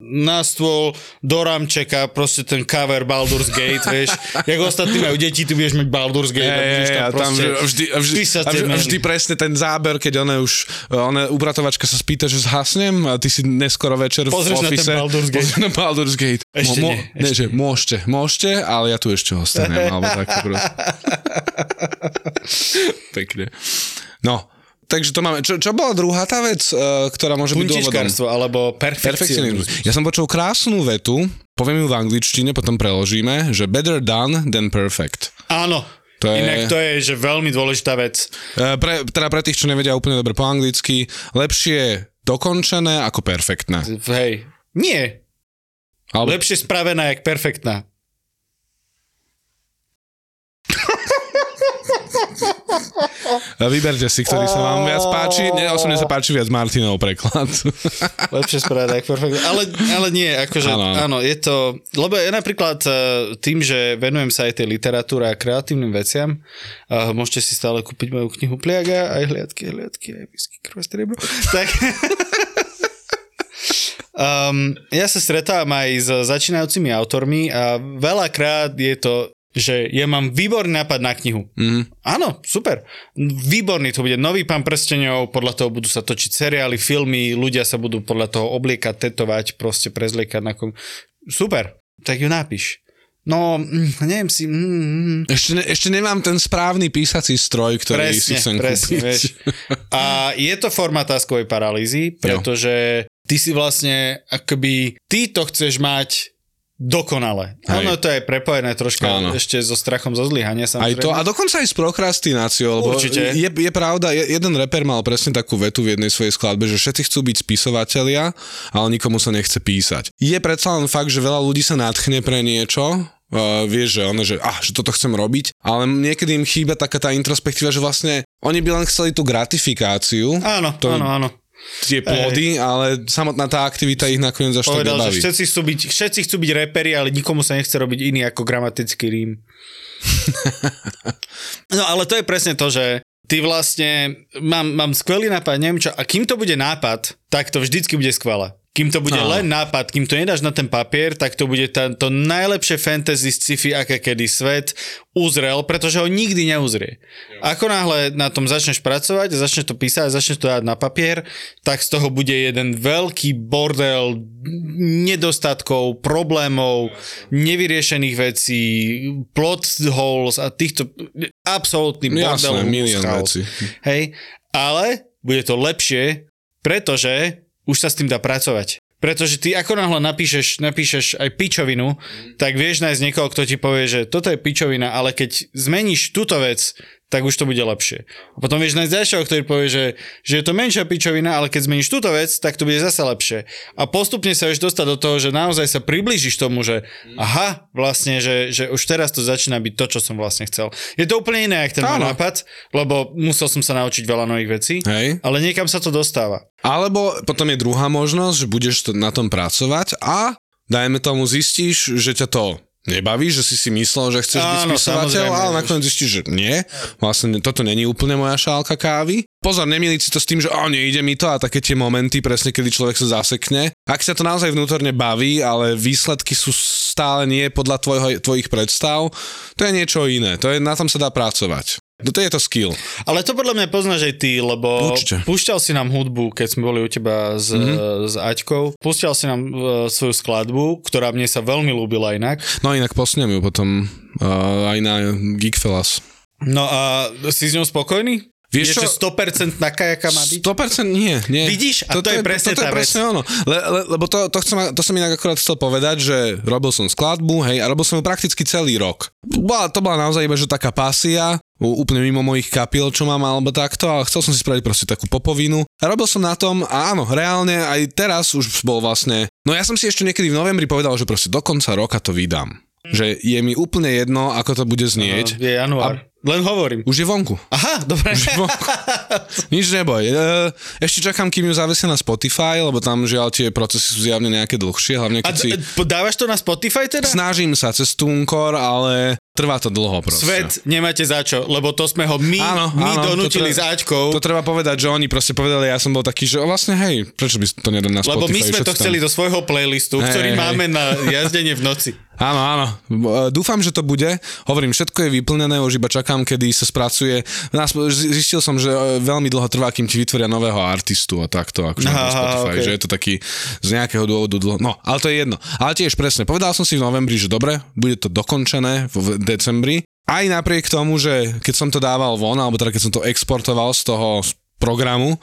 na stôl do ramčeka proste ten cover Baldur's Gate, vieš. Jak ostatní majú deti, ty budeš mať Baldur's Gate a tam a tam proste vždy, a vždy, a vždy, a maily. vždy presne ten záber, keď ona už, ona upratovačka sa spýta, že zhasnem a ty si neskoro večer Pozrieš v na ten office. Baldur's Gate. Pozrieš na Baldur's Gate. Ešte nie, ne, že môžete, môžete, ale ja tu ešte ostanem, alebo proste. Pekne. No, takže to máme. Čo, čo bola druhá tá vec, uh, ktorá môže byť dôvodom? Alebo perfekcionizmus. Ja som počul krásnu vetu, poviem ju v angličtine, potom preložíme, že better done than perfect. Áno. To je- Inak to je že veľmi dôležitá vec. E, Pre, teda pre tých, čo nevedia úplne dobre po anglicky, lepšie dokončené ako perfektné. Hej. Nie. Alebo, Lepšie spravená, jak perfektná. E, Vyberte si, ktorý sa vám viac páči. Mne osobne sa páči viac Martinov preklad. Lepšie jak perfektná. Ale, ale nie, akože Áno, áno, je to... Lebo ja napríklad e, tým, že venujem sa aj tej literatúre a kreatívnym veciam, uh, môžete si stále kúpiť moju knihu Pliaga, aj hliadky, hliadky, aj whisky, krv striebro. Tak... Um, ja sa stretávam aj s začínajúcimi autormi a veľakrát je to, že ja mám výborný nápad na knihu. Mhm. Áno, super. Výborný to bude. Nový pán prstenov, podľa toho budú sa točiť seriály, filmy, ľudia sa budú podľa toho obliekať, tetovať, proste prezliekať na kom... Super, tak ju napíš. No, mm, neviem si... Mm, mm, Ešte, ne, ešte nemám ten správny písací stroj, ktorý si chcem presne, kúpiť. vieš. A je to forma taskovej paralýzy, pretože ty si vlastne akoby, ty to chceš mať dokonale. Hej. Ono to je prepojené troška Áno. ešte so strachom zo zlyhania Aj to, a dokonca aj s prokrastináciou, lebo Určite. Je, je pravda, je, jeden reper mal presne takú vetu v jednej svojej skladbe, že všetci chcú byť spisovatelia, ale nikomu sa nechce písať. Je predsa len fakt, že veľa ľudí sa nadchne pre niečo, Uh, vieš, že ono, že, ah, že toto chcem robiť, ale niekedy im chýba taká tá introspektíva, že vlastne oni by len chceli tú gratifikáciu, Áno, to- áno, áno. Tie plody, ale samotná tá aktivita ich nakoniec až tak Povedal, že nebaví. všetci chcú, byť, všetci chcú byť reperi, ale nikomu sa nechce robiť iný ako gramatický rím. no ale to je presne to, že ty vlastne, mám, mám skvelý nápad, neviem čo, a kým to bude nápad, tak to vždycky bude skvelé. Kým to bude Áno. len nápad, kým to nedáš na ten papier, tak to bude tá, to najlepšie fantasy sci-fi, aké kedy svet uzrel, pretože ho nikdy neuzrie. Ako náhle na tom začneš pracovať, začneš to písať, začneš to dať na papier, tak z toho bude jeden veľký bordel nedostatkov, problémov, nevyriešených vecí, plot holes a týchto absolútny bordel. Jasné, milión vecí. Hej, ale bude to lepšie, pretože už sa s tým dá pracovať. Pretože ty ako náhle napíšeš, napíšeš aj pičovinu, tak vieš nájsť niekoho, kto ti povie, že toto je pičovina, ale keď zmeníš túto vec, tak už to bude lepšie. A potom vieš nájsť ďalšieho, ktorý povie, že, že je to menšia pičovina, ale keď zmeníš túto vec, tak to bude zase lepšie. A postupne sa vieš dostať do toho, že naozaj sa priblížiš tomu, že aha, vlastne, že, že už teraz to začína byť to, čo som vlastne chcel. Je to úplne iné, ako ten nápad, lebo musel som sa naučiť veľa nových vecí, Hej. ale niekam sa to dostáva. Alebo potom je druhá možnosť, že budeš na tom pracovať a dajme tomu zistíš, že ťa to nebaví, že si si myslel, že chceš byť spisovateľ, ale nakoniec zistíš, že nie, vlastne toto není úplne moja šálka kávy. Pozor, nemýliť si to s tým, že o, nejde mi to a také tie momenty, presne kedy človek sa zasekne. Ak sa to naozaj vnútorne baví, ale výsledky sú stále nie podľa tvojho, tvojich predstav, to je niečo iné, to je, na tom sa dá pracovať. No to je to skill. Ale to podľa mňa poznáš aj ty, lebo Určite. púšťal si nám hudbu, keď sme boli u teba s, Mhm. mm-hmm. s Aťkou. Púšťal si nám uh, svoju skladbu, ktorá mne sa veľmi ľúbila inak. No inak posnem ju potom uh, aj na Geekfellas. No a si s ňou spokojný? Vieš je, čo? že 100% taká, jaká má byť? 100% nie, nie. Vidíš? A to je presne toto tá je vec. presne ono. Le, le, lebo to, to, chcem, to som inak akorát chcel povedať, že robil som skladbu, hej, a robil som ju prakticky celý rok. Bola, to bola naozaj iba, že taká pasia, úplne mimo mojich kapiel, čo mám, alebo takto, ale chcel som si spraviť proste takú popovinu. A robil som na tom a áno, reálne aj teraz už bol vlastne... No ja som si ešte niekedy v novembri povedal, že proste do konca roka to vydám. Že je mi úplne jedno, ako to bude znieť. Je január. A Len hovorím. Už je vonku. Aha, dobre. Už je vonku. Nič neboj. E, Ešte čakám, kým ju zavesia na Spotify, lebo tam žiaľ tie procesy sú zjavne nejaké dlhšie, hlavne A keď si... d- dávaš to na Spotify teda? Snažím sa cez Tunkor, ale trvá to dlho proste. Svet nemáte za čo, lebo to sme ho my, Áno, my áno, donútili to s Ačkou. To treba povedať, že oni proste povedali, ja som bol taký, že vlastne hej, prečo by to nedal na Spotify? Lebo my sme to tam- chceli do svojho playlistu, Hej, ktorý hej. máme na jazdenie v noci. Áno, áno. E, Dúfam, že to bude. Hovorím, všetko je vyplnené, už iba čakám, kedy sa spracuje. Nás- Zistil som, že e, veľmi dlho trvá, kým ti vytvoria nového artistu a takto, akože Aha, na Spotify, ok. že je to taký z nejakého dôvodu dlho. No, ale to je jedno. Ale tiež presne, povedal som si v novembri, že dobre, bude to dokončené v v decembri. Aj napriek tomu, že keď som to dával von, alebo teda keď som to exportoval z toho programu,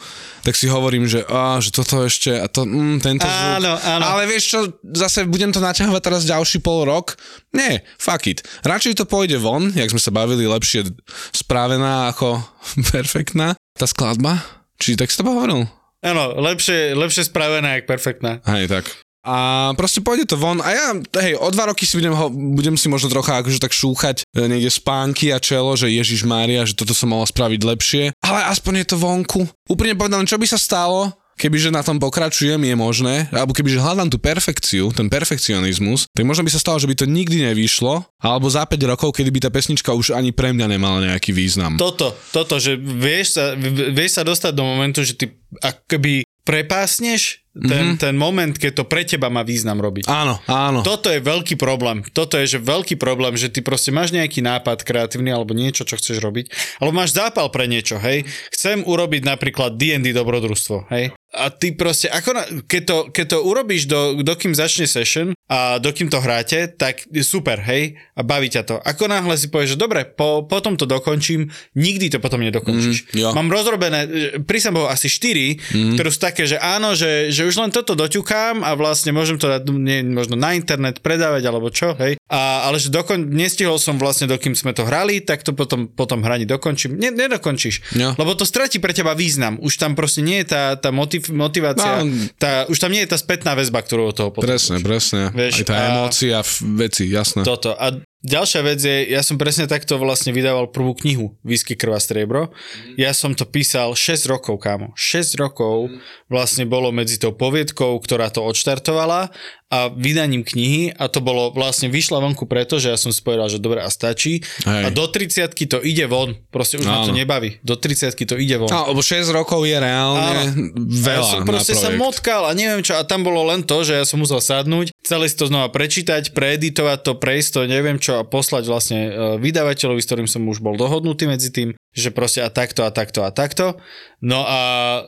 tak si hovorím, že, á, že toto ešte, a to, mm, tento zvuk. Áno, áno. Ale vieš čo, zase budem to naťahovať teraz ďalší pol rok? Nie, fuck it. Radšej to pôjde von, jak sme sa bavili, lepšie spravená ako perfektná tá skladba. Či tak si to hovoril? Áno, lepšie, lepšie spravená, jak perfektná. Hej, tak. A proste pôjde to von. A ja, hej, o dva roky si budem, ho, budem si možno trocha akože tak šúchať e, niekde spánky a čelo, že Ježiš Mária, že toto som mala spraviť lepšie, ale aspoň je to vonku. Úprimne povedané, čo by sa stalo, kebyže na tom pokračujem, je možné, alebo kebyže hľadám tú perfekciu, ten perfekcionizmus, tak možno by sa stalo, že by to nikdy nevyšlo, alebo za 5 rokov, kedy by tá pesnička už ani pre mňa nemala nejaký význam. Toto, toto, že vieš sa, vieš sa dostať do momentu, že ty akoby prepásneš ten, mm-hmm. ten moment, keď to pre teba má význam robiť. Áno, áno. Toto je veľký problém. Toto je že veľký problém, že ty proste máš nejaký nápad kreatívny alebo niečo, čo chceš robiť, alebo máš zápal pre niečo, hej. Chcem urobiť napríklad D&D dobrodružstvo, hej. A ty proste, ako na, keď, to, keď to urobíš, do, dokým začne session a dokým to hráte, tak super, hej, a baví ťa to. Ako náhle si povieš, že dobre, po, potom to dokončím, nikdy to potom nedokončíš. Mm, jo. Mám rozrobené, pri som bol asi 4, mm. ktoré sú také, že áno, že, že už len toto doťukám a vlastne môžem to dať nie, možno na internet predávať alebo čo, hej. A, ale že dokon, nestihol som vlastne, dokým sme to hrali, tak to potom, potom hrani dokončím. Ne, nedokončíš. Jo. Lebo to stratí pre teba význam. Už tam proste nie je tá, tá motiv, motivácia, No. tá, už tam nie je tá spätná väzba, ktorú od toho Presne, potrebuješ. presne. Vieš, Aj tá a- emócia, veci, jasné. Toto. A ďalšia vec je, ja som presne takto vlastne vydával prvú knihu Whisky, krv a striebro. Ja som to písal 6 rokov, kámo. 6 rokov vlastne bolo medzi tou poviedkou, ktorá to odštartovala a vydaním knihy a to bolo vlastne vyšla vonku preto, že ja som si povedal, že dobre a stačí. Hej. A do 30 to ide von. Proste už ma to Áno. nebaví. Do 30 to ide von. No, lebo 6 rokov je reálne veľa a ja som na proste sa motkal a neviem čo. A tam bolo len to, že ja som musel sadnúť, celé si to znova prečítať, preeditovať to, prejsť to, neviem čo a poslať vlastne e, vydavateľovi, s ktorým som už bol dohodnutý medzi tým, že proste a takto a takto a takto. No a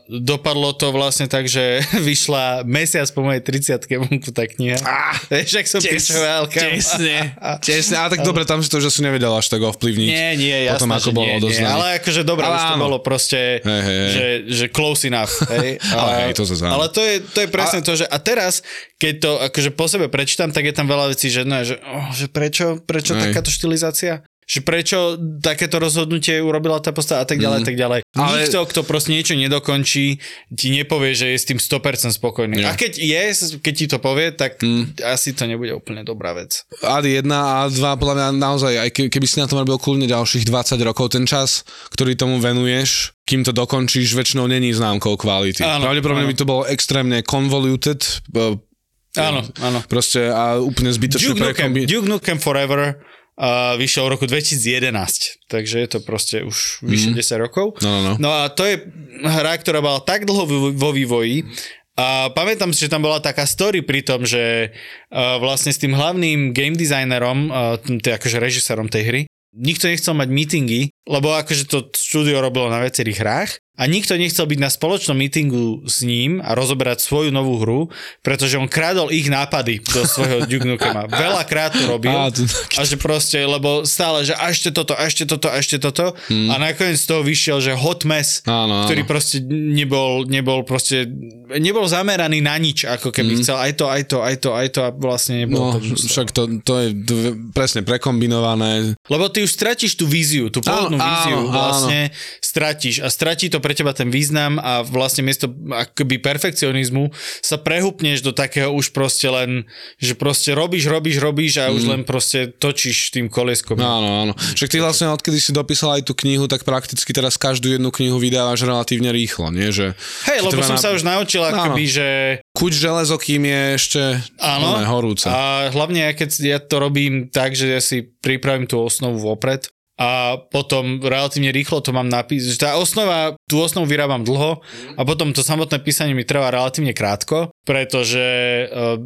dopadlo to vlastne tak, že vyšla mesiac po mojej 30 vonku tá kniha. Ah, Vieš, ak som kam- Tesne, tesne. Ale tak dobre, tam si to, že si nevedel až tak ovplyvniť. Nie, nie, jasné, Potom ako bolo nie, nie, ale akože dobre, Ale už to bolo proste, Hej, hej, hej. Že, že close enough, hej. Ale hej, to áno. ale to je, to je presne to, že a teraz, keď to akože po sebe prečítam, tak je tam veľa vecí, že, no, že, oh, že prečo, prečo Hej. takáto štilizácia? Že prečo takéto rozhodnutie urobila tá postava a tak ďalej, a tak ďalej. Ale- Nikto, kto proste niečo nedokončí, ti nepovie, že je s tým 100% spokojný. Nie. A keď je, keď ti to povie, tak Mm. asi to nebude úplne dobrá vec. Ad 1 a 2, podľa mňa naozaj, aj ke- keby si na tom robil kľudne ďalších 20 rokov, ten čas, ktorý tomu venuješ, kým to dokončíš, väčšinou není známkou kvality. Pravdepodobne by to bolo extrémne convoluted, e, Áno, áno. proste a úplne zbytočne Duke Nukem, prekombi- Duke Nukem Forever uh, vyšiel v roku 2011, takže je to proste už vyše 10 rokov. No, no, no. No a to je hra, ktorá bola tak dlho vo- vo vývoji, a pamätám si, že tam bola taká story pri tom, že vlastne s tým hlavným game designerom, uh, akože režisérom tej hry, nikto nechcel mať meetingy, lebo akože to štúdio robilo na viacerých hrách a nikto nechcel byť na spoločnom meetingu s ním a rozoberať svoju novú hru, pretože on krádol ich nápady do svojho Duke Nukema. Veľakrát to robil to- a že proste, lebo stále, že a ešte toto, a ešte toto, a ešte toto a nakoniec z toho vyšiel, že hot mess, Hmm. Áno, áno. ktorý proste nebol, nebol proste, nebol zameraný na nič, ako keby chcel aj to, aj to, aj to, aj to a vlastne nebolo Hmm. No, to. však to, to je presne prekombinované. Lebo ty už stratíš tú víziu, tú, Áno, totálnu víziu Áno, áno. vlastne stratíš a stratí to pre teba ten význam a vlastne miesto akoby perfekcionizmu sa prehupneš do takého už proste len, že proste robíš, robíš, robíš a Mm. už len proste točíš tým kolieskom. Áno, áno. Však ty vlastne odkedy si dopísal aj tú knihu, tak prakticky teraz každú jednu knihu vydávaš relatívne rýchlo, nie? Že, Hej, lebo som na- sa už naučil akoby, že Kuť železo, kým je ešte Áno. oné, horúce. A hlavne ja keď ja to robím tak, že ja si pripravím tú osnovu vopred a potom relatívne rýchlo to mám napísať. Tá osnova, tú osnovu vyrábam dlho a potom to samotné písanie mi trvá relatívne krátko, pretože uh,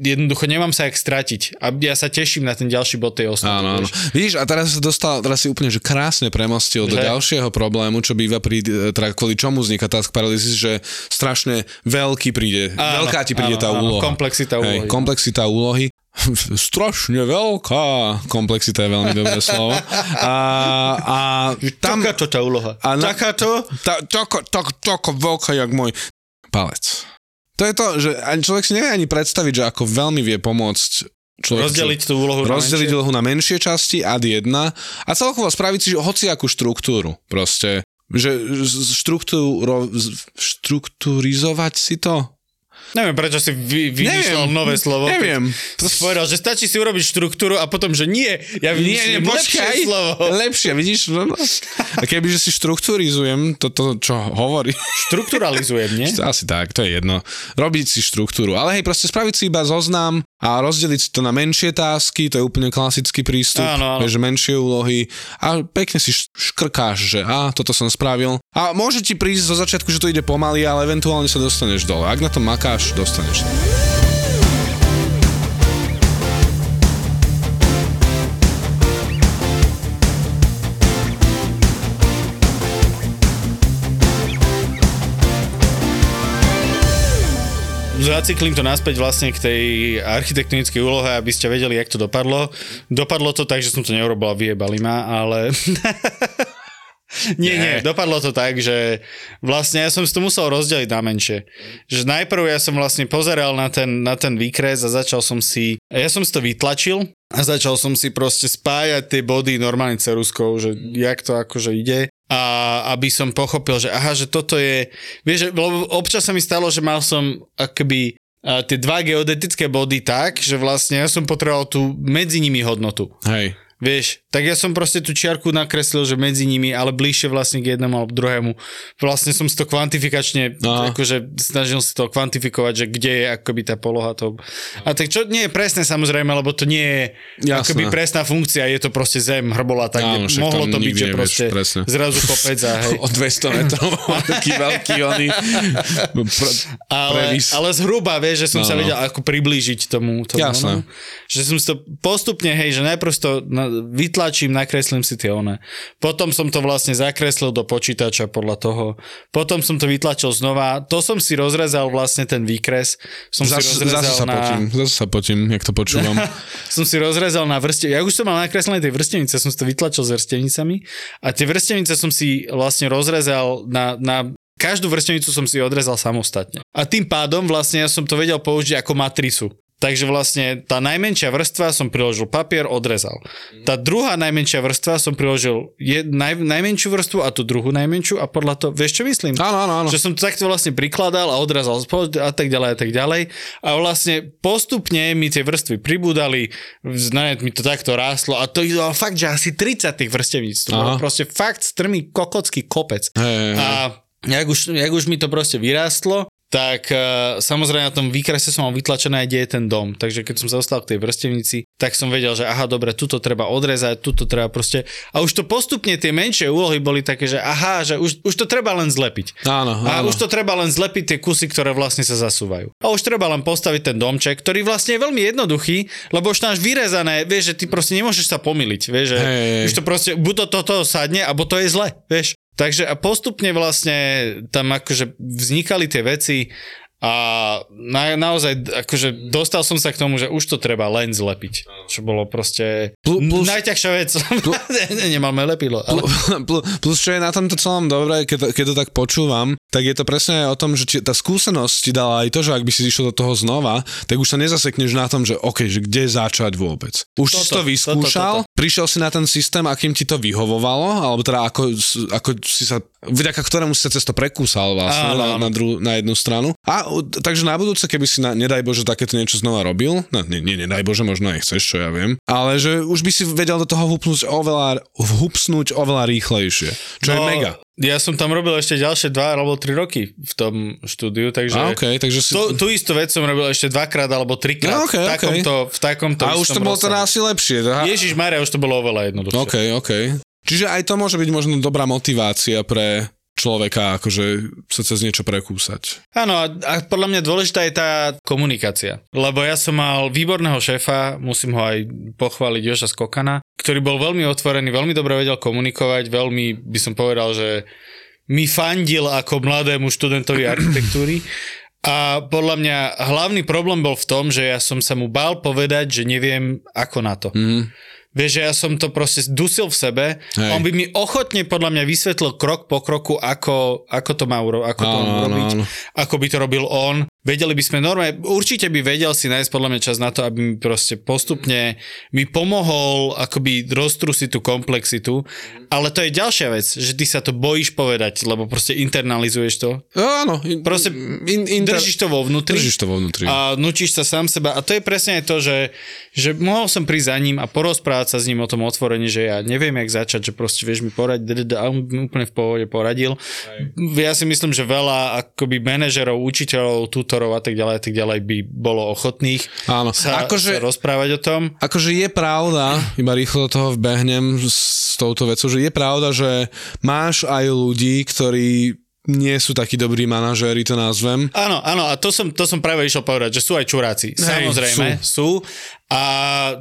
jednoducho nemám sa jak stratiť. A ja sa teším na ten ďalší bod tej osnovy. Áno, áno. Vidíš, a teraz sa dostal, teraz si úplne že krásne premostil do Že? ďalšieho problému, čo býva pri, teda kvôli čomu vzniká task paralysis, že strašne veľký príde, Áno, veľká ti príde áno, tá áno, úloha. komplexita úlohy, Hej, no. komplexita úlohy. Strašne veľká. Komplexita je veľmi dobré slovo. A, a tam... Takáto tá úloha. A na- Takáto? tá, tako, tak, tako veľká, jak môj palec. To je to, že ani človek si nevie ani predstaviť, že ako veľmi vie pomôcť človek, Rozdeliť tú úlohu na rozdeliť menšie? úlohu na menšie časti, ad 1 a celkovo spraviť si hociakú štruktúru. Proste, že štruktúro, štruktúrizovať si to? Neviem, prečo si vy, vymýšľal nové slovo. Neviem. To si povedal, že stačí si urobiť štruktúru a potom, že nie, ja Nie, nie, vymýšľam lepšie počkaj. slovo. Lepšie, vidíš? No, no. A keby, že si štruktúrizujem toto, čo hovorí, Štrukturalizujem, nie? Asi tak, to je jedno. Robiť si štruktúru. Ale hej, proste spraviť si iba zoznam a rozdeliť si to na menšie tásky, to je úplne klasický prístup. Áno, áno. Že menšie úlohy a pekne si škrkáš, že a toto som spravil. A môže ti prísť zo začiatku, že to ide pomaly, ale eventuálne sa dostaneš dole. Ak na to makáš, dostaneš sa. Zacyklím to naspäť vlastne k tej architektonickej úlohe, aby ste vedeli, jak to dopadlo. Dopadlo to tak, že som to neurobil a vyjebali ma, ale... nie, nie, dopadlo to tak, že vlastne ja som si to musel rozdeliť na menšie. Že najprv ja som vlastne pozeral na ten, na ten výkres a začal som si... Ja som si to vytlačil a začal som si proste spájať tie body normálne ceruskou, že jak to akože ide a aby som pochopil, že aha, že toto je, vieš, lebo občas sa mi stalo, že mal som akoby tie dva geodetické body tak, že vlastne ja som potreboval tú medzi nimi hodnotu. Hej. Vieš, tak ja som proste tú čiarku nakreslil, že medzi nimi, ale bližšie vlastne k jednému alebo druhému. Vlastne som si to kvantifikačne, Aha. akože snažil si to kvantifikovať, že kde je akoby tá poloha to. A tak čo nie je presné samozrejme, lebo to nie je Jasné. akoby presná funkcia, je to proste zem, hrbola, tak Áno, však mohlo to byť, že nevieš proste presne. zrazu kopec a hej. O 200 metrov, taký veľký oný pr- Ale, previs. ale zhruba, vieš, že som No, sa no. vedel ako priblížiť tomu. tomu Jasné. no. Že som si to postupne, hej, že najprv to na, vytlačím, nakreslím si tie one. Potom som to vlastne zakreslil do počítača podľa toho. Potom som to vytlačil znova. To som si rozrezal vlastne ten výkres. Som Zas, si rozrezal zase sa na... potím, zase sa potím, jak to počúvam. som si rozrezal na vrste. Ja už som mal nakreslené tie vrstevnice, som si to vytlačil s vrstevnicami a tie vrstevnice som si vlastne rozrezal na, na každú vrstevnicu som si odrezal samostatne. A tým pádom vlastne ja som to vedel použiť ako matricu. Takže vlastne tá najmenšia vrstva som priložil papier, odrezal. Tá druhá najmenšia vrstva som priložil je, naj, najmenšiu vrstvu a tú druhú najmenšiu a podľa toho, vieš čo myslím? Áno, áno, áno. Že som to takto vlastne prikladal a odrazal spod a tak ďalej a tak ďalej. A vlastne postupne mi tie vrstvy pribúdali, znamená mi to takto rástlo a to išlo fakt, že asi 30 tých vrstevníc. To bolo proste fakt strmý kokocký kopec. Hej, hej. A jak už, jak už mi to proste vyrástlo, tak uh, samozrejme na tom výkrese som mal vytlačené kde je ten dom. Takže keď som sa dostal k tej vrstevnici, tak som vedel, že aha, dobre, tuto treba odrezať, tuto treba proste... A už to postupne tie menšie úlohy boli také, že aha, že už, už to treba len zlepiť. Áno, A áno. už to treba len zlepiť tie kusy, ktoré vlastne sa zasúvajú. A už treba len postaviť ten domček, ktorý vlastne je veľmi jednoduchý, lebo už máš vyrezané, vieš, že ty proste nemôžeš sa pomýliť, vieš, že Hej. už to proste, buď to toto sadne, alebo to je zle, vieš. Takže a postupne vlastne tam akože vznikali tie veci a na, naozaj akože dostal som sa k tomu, že už to treba len zlepiť. Čo bolo proste Plus- plus- najťažšia vec. Nemáme lepidlo. Ale... Plus, plus, čo je na tomto celom dobré, keď keď to tak počúvam, tak je to presne aj o tom, že tá skúsenosť ti dala aj to, že ak by si išiel do toho znova, tak už sa nezasekneš na tom, že OK, že kde začať vôbec. Už toto, si to vyskúšal, toto, toto. prišiel si na ten systém, akým ti to vyhovovalo, alebo teda ako, ako si sa, vďaka ktorému si sa cesto prekúsal vlastne áno, na, na, dru, na jednu stranu. A takže na budúce, keby si na, nedaj Bože takéto niečo znova robil, no, nie, nie, nedaj Bože, možno aj chceš, čo ja viem, ale že už by si vedel do toho hupnúť oveľa, hupsnúť oveľa rýchlejšie, čo no, je mega. Ja som tam robil ešte ďalšie dva alebo tri roky v tom štúdiu, takže, a, okay, takže si... to, tú istú vec som robil ešte dvakrát alebo trikrát no, okay, v, takomto, okay. v takomto A už to bolo teda asi lepšie. Teda... Ježiš Maria, už to bolo oveľa jednoduchšie. OK, OK. Čiže aj to môže byť možno dobrá motivácia pre človeka akože sa cez niečo prekúsať. Áno, a podľa mňa dôležitá je tá komunikácia. Lebo ja som mal výborného šéfa, musím ho aj pochváliť, Joža Skokana, ktorý bol veľmi otvorený, veľmi dobre vedel komunikovať, veľmi by som povedal, že mi fandil ako mladému študentovi architektúry. A podľa mňa hlavný problém bol v tom, že ja som sa mu bál povedať, že neviem ako na to. Mm. Vieš, že ja som to proste dusil v sebe. Hej. On by mi ochotne podľa mňa vysvetlil krok po kroku, ako, ako to má uro- ako to áno, urobiť, áno. ako by to robil on. Vedeli by sme normálne, určite by vedel si nájsť podľa mňa čas na to, aby mi proste postupne mi pomohol akoby roztrusiť tú komplexitu, ale to je ďalšia vec, že ty sa to bojíš povedať, lebo proste internalizuješ to. Áno. In, proste in, inter... držíš to vo vnútri. Držíš to vo vnútri. A nučíš sa sám seba. A to je presne to, že, že mohol som prísť za ním a porozprávať sa s ním o tom otvorení, že ja neviem, jak začať, že proste vieš mi poradiť, a on úplne v pohode poradil. Ja si myslím, že veľa akoby manažerov, učiteľov, túto autorov a tak ďalej a tak ďalej by bolo ochotných Áno. Sa, akože, sa rozprávať o tom. Akože je pravda, iba rýchlo do toho vbehnem s touto vecou, že je pravda, že máš aj ľudí, ktorí nie sú takí dobrí manažéri, to nazvem. Áno, áno, a to som, to som práve išiel povedať, že sú aj čuráci. Hej, Samozrejme, sú. sú. A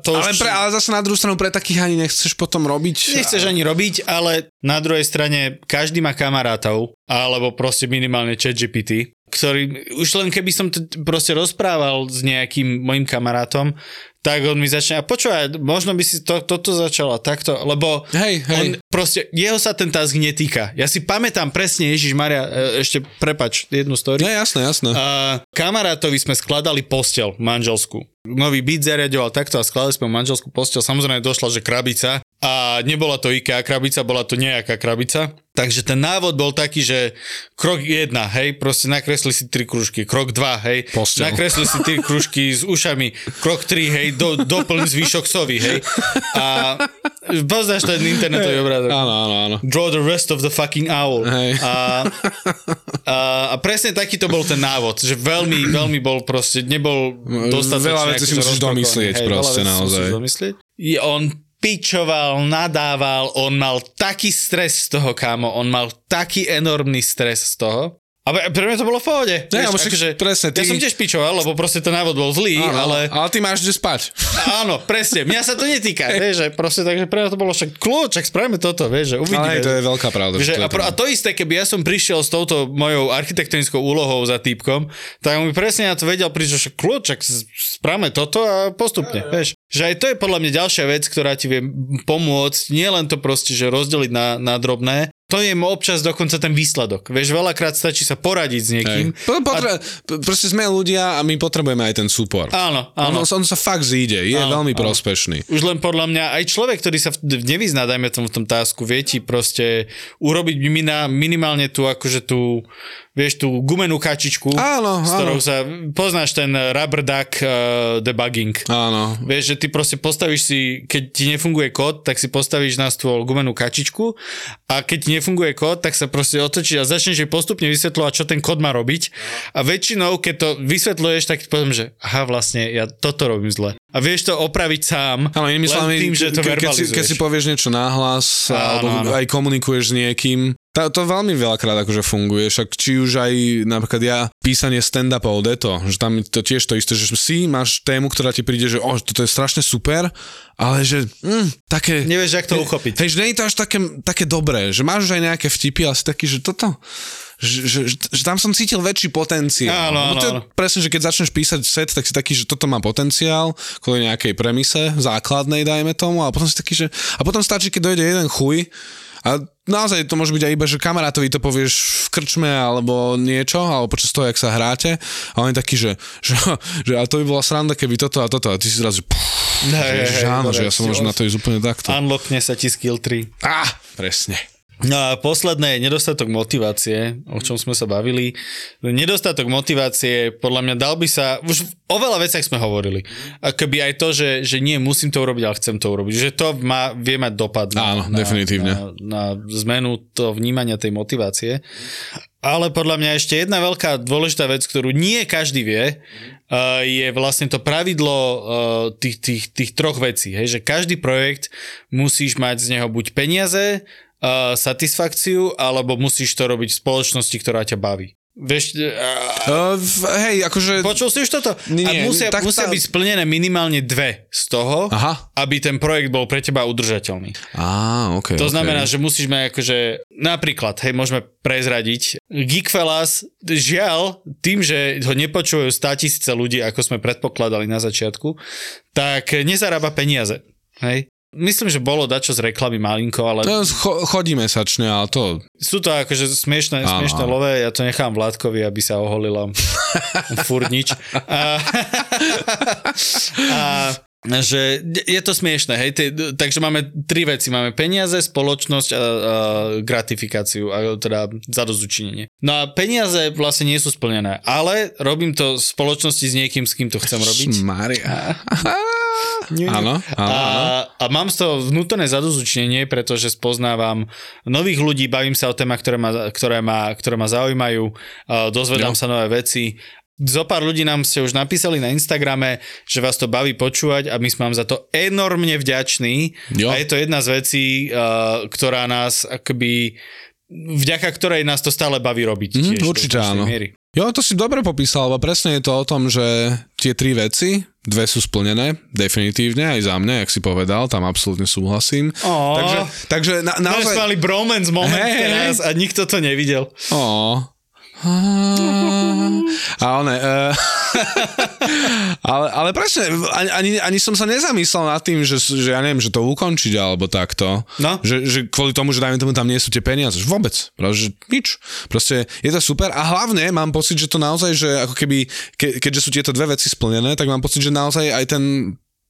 to ale, už... pre, ale zase na druhú stranu pre takých ani nechceš potom robiť. Nechceš ani robiť, ale na druhej strane každý má kamarátov, alebo proste minimálne chat GPT, ktorý, už len keby som to proste rozprával s nejakým mojim kamarátom, tak on mi začne, a počúvaj, možno by si to, toto začal a takto, lebo hej, hej. on proste, jeho sa ten task netýka. Ja si pamätám presne, Ježiš Maria, e, ešte prepač jednu story. No jasné, jasné. A kamarátovi sme skladali postel manželskú. Nový byt zariadoval takto a skladali sme manželskú postel. Samozrejme došla, že krabica a nebola to IKEA krabica, bola to nejaká krabica. Takže ten návod bol taký, že krok jedna, hej, proste nakresli si tri kružky, krok dva, hej, Postel. nakresli si tri kružky s ušami, krok tri, hej, do, doplň zvyšok sovy, hej. A poznáš ten internetový obrázok. Áno, áno, áno. Draw the rest of the fucking owl. Hej. A, a, a presne taký to bol ten návod, že veľmi, veľmi bol proste, nebol dostatočný. Vecí si musíš domyslieť hej, proste naozaj. Domyslieť. On pičoval, nadával, on mal taký stres z toho, kámo, on mal taký enormný stres z toho, a pre mňa to bolo v pohode. Ja, Vieš, akože, presne, ty... ja som tiež pičoval, lebo proste ten návod bol zlý, áno, ale... Ale ty máš kde spať. Áno, presne. Mňa sa to netýka, vieš, že proste, takže pre mňa to bolo však kľúč, čak spravíme toto, vieš, že uvidíme. Ale to je veľká pravda. Že, a, a, to isté, keby ja som prišiel s touto mojou architektonickou úlohou za týpkom, tak on mi presne na to vedel prísť, že kľúč, čak spravíme toto a postupne, ja, ja. vieš. Že aj to je podľa mňa ďalšia vec, ktorá ti vie pomôcť, nie len to proste, že rozdeliť na, na drobné, to je občas dokonca ten výsledok. Vieš, veľakrát stačí sa poradiť s niekým. Potre- a... Proste sme ľudia a my potrebujeme aj ten súpor. Áno, áno. On, on sa fakt zíde, je áno, veľmi áno. prospešný. Už len podľa mňa aj človek, ktorý sa nevyzná, dajme tomu v tom tásku, vie ti proste urobiť minimálne tú, akože tú vieš, tú gumenú kačičku, áno, s ktorou áno. sa, poznáš ten rubber duck uh, debugging. Áno. Vieš, že ty proste postavíš si, keď ti nefunguje kód, tak si postavíš na stôl gumenú kačičku a keď nefunguje kód, tak sa proste otočí a začneš jej postupne vysvetľovať, čo ten kód má robiť. A väčšinou, keď to vysvetľuješ, tak poviem, že aha, vlastne ja toto robím zle. A vieš to opraviť sám, ale len tým, že to ke, keď, si, keď si povieš niečo náhlas, alebo áno. aj komunikuješ s niekým, to, to veľmi veľakrát akože funguje, však či už aj napríklad ja písanie stand-upov, to, že tam to tiež to isté, že si máš tému, ktorá ti príde, že oh, toto je strašne super, ale že mm, také... Nevieš, jak to uchopiť. Hej, že nie je to až také, také dobré, že máš už aj nejaké vtipy, ale si taký, že toto že, že, že, že tam som cítil väčší potenciál. Áno, áno, presne, že keď začneš písať set, tak si taký, že toto má potenciál, kvôli nejakej premise, základnej, dajme tomu, a potom si taký, že... A potom stačí, keď dojde jeden chuj, A naozaj to môže byť aj iba, že kamarátovi to povieš v krčme alebo niečo, alebo počas toho, jak sa hráte a on je taký, že, že, že a to by bola sranda, keby toto a toto a ty si zrazu, že, pff, Hej, že, hej, áno, dobre, že ja som možno na to ísť úplne takto. Unlockne sa ti skill 3. Á, presne. No a posledné je nedostatok motivácie, o čom sme sa bavili. Nedostatok motivácie, podľa mňa dal by sa, už o veľa veciach sme hovorili. Akoby aj to, že, že nie musím to urobiť, ale chcem to urobiť. Že to má, vie mať dopad na, Áno, na, definitívne. Na, na zmenu to vnímania tej motivácie. Ale podľa mňa ešte jedna veľká dôležitá vec, ktorú nie každý vie, uh, je vlastne to pravidlo uh, tých, tých, tých troch vecí. Hej? Že každý projekt musíš mať z neho buď peniaze, uh, satisfakciu, alebo musíš to robiť v spoločnosti, ktorá ťa baví. Vieš, uh, Uh, hej, akože... počul si už toto? Nie, A musia, tak musia tá- byť splnené minimálne dve z toho, Aha. aby ten projekt bol pre teba udržateľný. Á, ok. To ok. znamená, že musíš mať akože, napríklad, hej, môžeme prezradiť, Geekfellas, žiaľ, tým, že ho nepočúvajú 100 tisíce ľudí, ako sme predpokladali na začiatku, tak nezarába peniaze. Hej. Myslím, že bolo dačo z reklamy malinko, ale No, cho- chodí mesačne, ale to... sú to akože smiešné, Áno, smiešné lové, ja to nechám Vládkovi, aby sa oholila furt nič. A, a že je to smiešné, hej, Ty- takže máme tri veci, máme peniaze, spoločnosť a, a gratifikáciu, a teda zadozučinenie. No a peniaze vlastne nie sú splnené, ale robím to v spoločnosti s niekým, s kým to chcem robiť. Maria. Áno, áno, A, a mám z toho vnútorné zadozučnenie, pretože spoznávam nových ľudí, bavím sa o témach, ktoré ma, ktoré ma, ktoré ma zaujímajú, dozvedám Jo. sa nové veci. Zo pár ľudí nám ste už napísali na Instagrame, že vás to baví počúvať a my sme vám za to enormne vďační. Jo. A je to jedna z vecí, uh, ktorá nás akoby vďaka ktorej nás to stále baví robiť. Tiež do určite áno. Miery. Jo, to si dobre popísal, lebo presne je to o tom, že tie tri veci, dve sú splnené, definitívne, aj za mňa, jak si povedal, tam absolútne súhlasím. Ó. Takže, takže na, Naozaj... sme mali bromance moment hej, teraz a nikto to nevidel. Ó. A one, uh, ale, ale presne, ani, ani, som sa nezamyslel nad tým, že, že ja neviem, že to ukončiť alebo takto. No. Že, že kvôli tomu, že dajme tomu tam nie sú tie peniaze. Že vôbec. Že nič. Proste je to super a hlavne mám pocit, že to naozaj, že ako keby, ke, keďže sú tieto dve veci splnené, tak mám pocit, že naozaj aj ten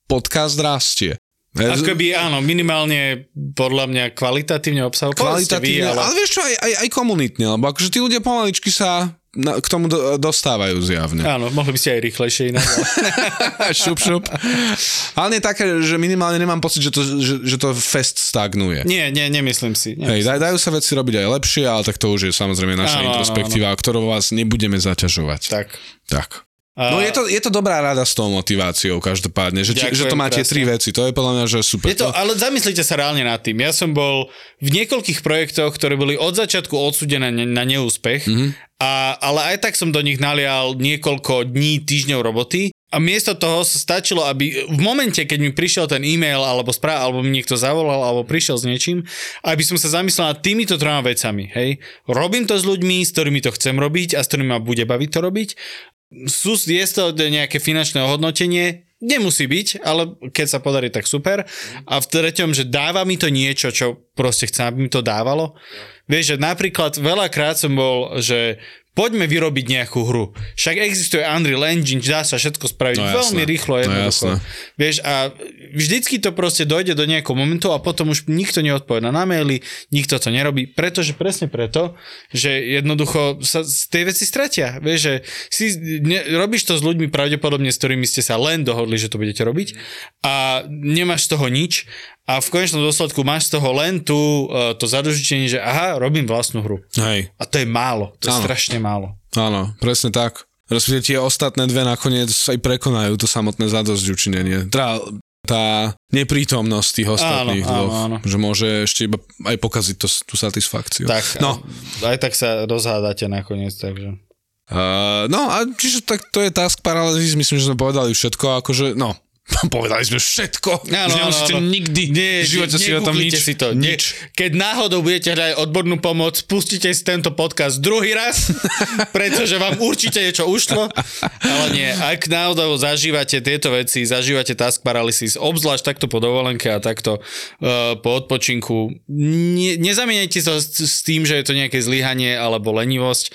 podcast rastie. Ako by áno, minimálne podľa mňa kvalitatívne obsahu. Kvalitatívne, vy, ale... ale... vieš čo, aj, aj, aj komunitne, lebo akože tí ľudia pomaličky sa na, k tomu do, dostávajú zjavne. Áno, mohli by ste aj rýchlejšie inak. šup, šup. Ale nie také, že minimálne nemám pocit, že to, že, že to fest stagnuje. nie, nie, nemyslím si. Hej, Nemyslím. daj, dajú sa veci robiť aj lepšie, ale tak to už je samozrejme naša Áno, áno, introspektíva, ktorou vás nebudeme zaťažovať. Tak. tak. No je to, je to dobrá rada s tou motiváciou každopádne, že, Ďakujem, že to má tie krásne. tri veci, to je podľa mňa, že super. Je to, ale zamyslite sa reálne nad tým. Ja som bol v niekoľkých projektoch, ktoré boli od začiatku odsudené na, neúspech, Mhm. mm-hmm. a, ale aj tak som do nich nalial niekoľko dní, týždňov roboty. A miesto toho sa stačilo, aby v momente, keď mi prišiel ten e-mail alebo správ, alebo mi niekto zavolal, alebo prišiel s niečím, aby som sa zamyslel nad týmito troma vecami. Hej? Robím to s ľuďmi, s ktorými to chcem robiť a s ktorými ma bude baviť to robiť. Sú, je to nejaké finančné ohodnotenie, nemusí byť, ale keď sa podarí, tak super. A v treťom, že dáva mi to niečo, čo proste chcem, aby mi to dávalo. Vieš, že napríklad veľakrát som bol, že poďme vyrobiť nejakú hru. Však existuje Unreal Engine, dá sa všetko spraviť No veľmi rýchlo, No jednoducho. jasné. Vieš, a vždycky to proste dojde do nejakého momentu a potom už nikto neodpoveda na maily, nikto to nerobí, pretože presne preto, že jednoducho sa z tej veci stratia. Vieš, že si, ne, robíš to s ľuďmi pravdepodobne, s ktorými ste sa len dohodli, že to budete robiť a nemáš z toho nič a v konečnom dôsledku máš z toho len tú, eh, to zadožitenie, že aha, robím vlastnú hru. Hej, A to je málo, to je Áno. strašne málo. áno, presne tak. Respektíve tie ostatné dve nakoniec aj prekonajú to samotné zadosť učinenie. Teda tá neprítomnosť tých ostatných Áno, áno, dvoch, áno. že môže ešte iba aj pokaziť to, tú satisfakciu. Tak, No, aj tak sa rozhádate nakoniec, takže... Uh, no a čiže tak to je task paralezis, myslím, že sme povedali všetko, akože no, Povedali sme všetko. Áno, Už áno, nemusíte áno. nikdy Nie, v živote si o tom nič. si to. Nič. Keď náhodou budete hľadať odbornú pomoc, pustite si tento podcast druhý raz, pretože vám určite niečo ušlo. Ale nie, ak náhodou zažívate tieto veci, zažívate task paralysis, obzvlášť takto po dovolenke a takto uh, po odpočinku, ne, nezamieňajte to s, s tým, že je to nejaké zlyhanie alebo lenivosť,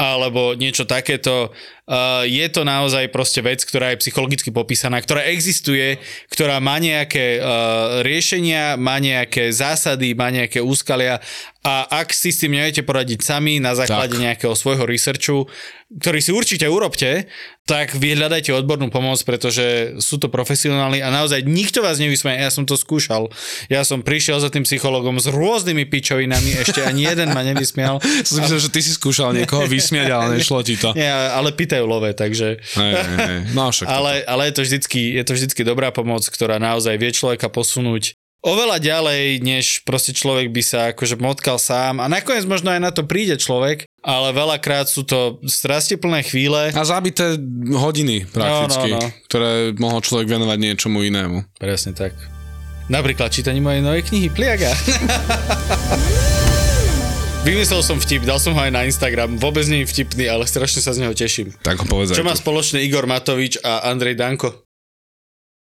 alebo niečo takéto. Uh, je to naozaj proste vec, ktorá je psychologicky popísaná, ktorá existuje, ktorá má nejaké uh, riešenia, má nejaké zásady, má nejaké úskalia a ak si s tým neviete poradiť sami na základe Tak. nejakého svojho researchu, ktorý si určite urobte, tak vyhľadajte odbornú pomoc, pretože sú to profesionáli a naozaj nikto vás nevysmeje. Ja som to skúšal. Ja som prišiel za tým psychologom s rôznymi pičovinami, ešte ani jeden ma nevysmial. Som myslel, že ty si skúšal niekoho vysmiať, ale nešlo ti to. Nie, ale pýtajú love, takže... Hej, hej, hej. No však Ale, ale je, to vždycky, je to vždycky dobrá pomoc, ktorá naozaj vie človeka posunúť oveľa ďalej, než proste človek by sa akože motkal sám a nakoniec možno aj na to príde človek, ale veľakrát sú to strastiplné chvíle. A zabité hodiny prakticky, No, no, no. ktoré mohol človek venovať niečomu inému. Presne tak. Napríklad čítanie mojej novej knihy Pliaga. Vymyslel som vtip, dal som ho aj na Instagram. Vôbec nie je vtipný, ale strašne sa z neho teším. Tak ho povedz Čo má tu. spoločné Igor Matovič a Andrej Danko?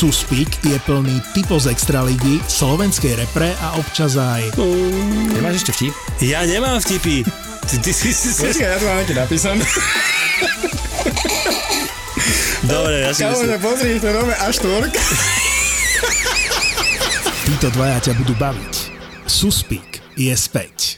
Suspík je plný typov z Extraligy, slovenskej repre a občas aj Nemáš ešte vtip? Ja nemám vtipy. Ty, ty si si... si... ja to mám napísané. Dobre, ja si myslím. pozri, to nové až tvork. títo dvaja ťa budú baviť. Suspík je späť.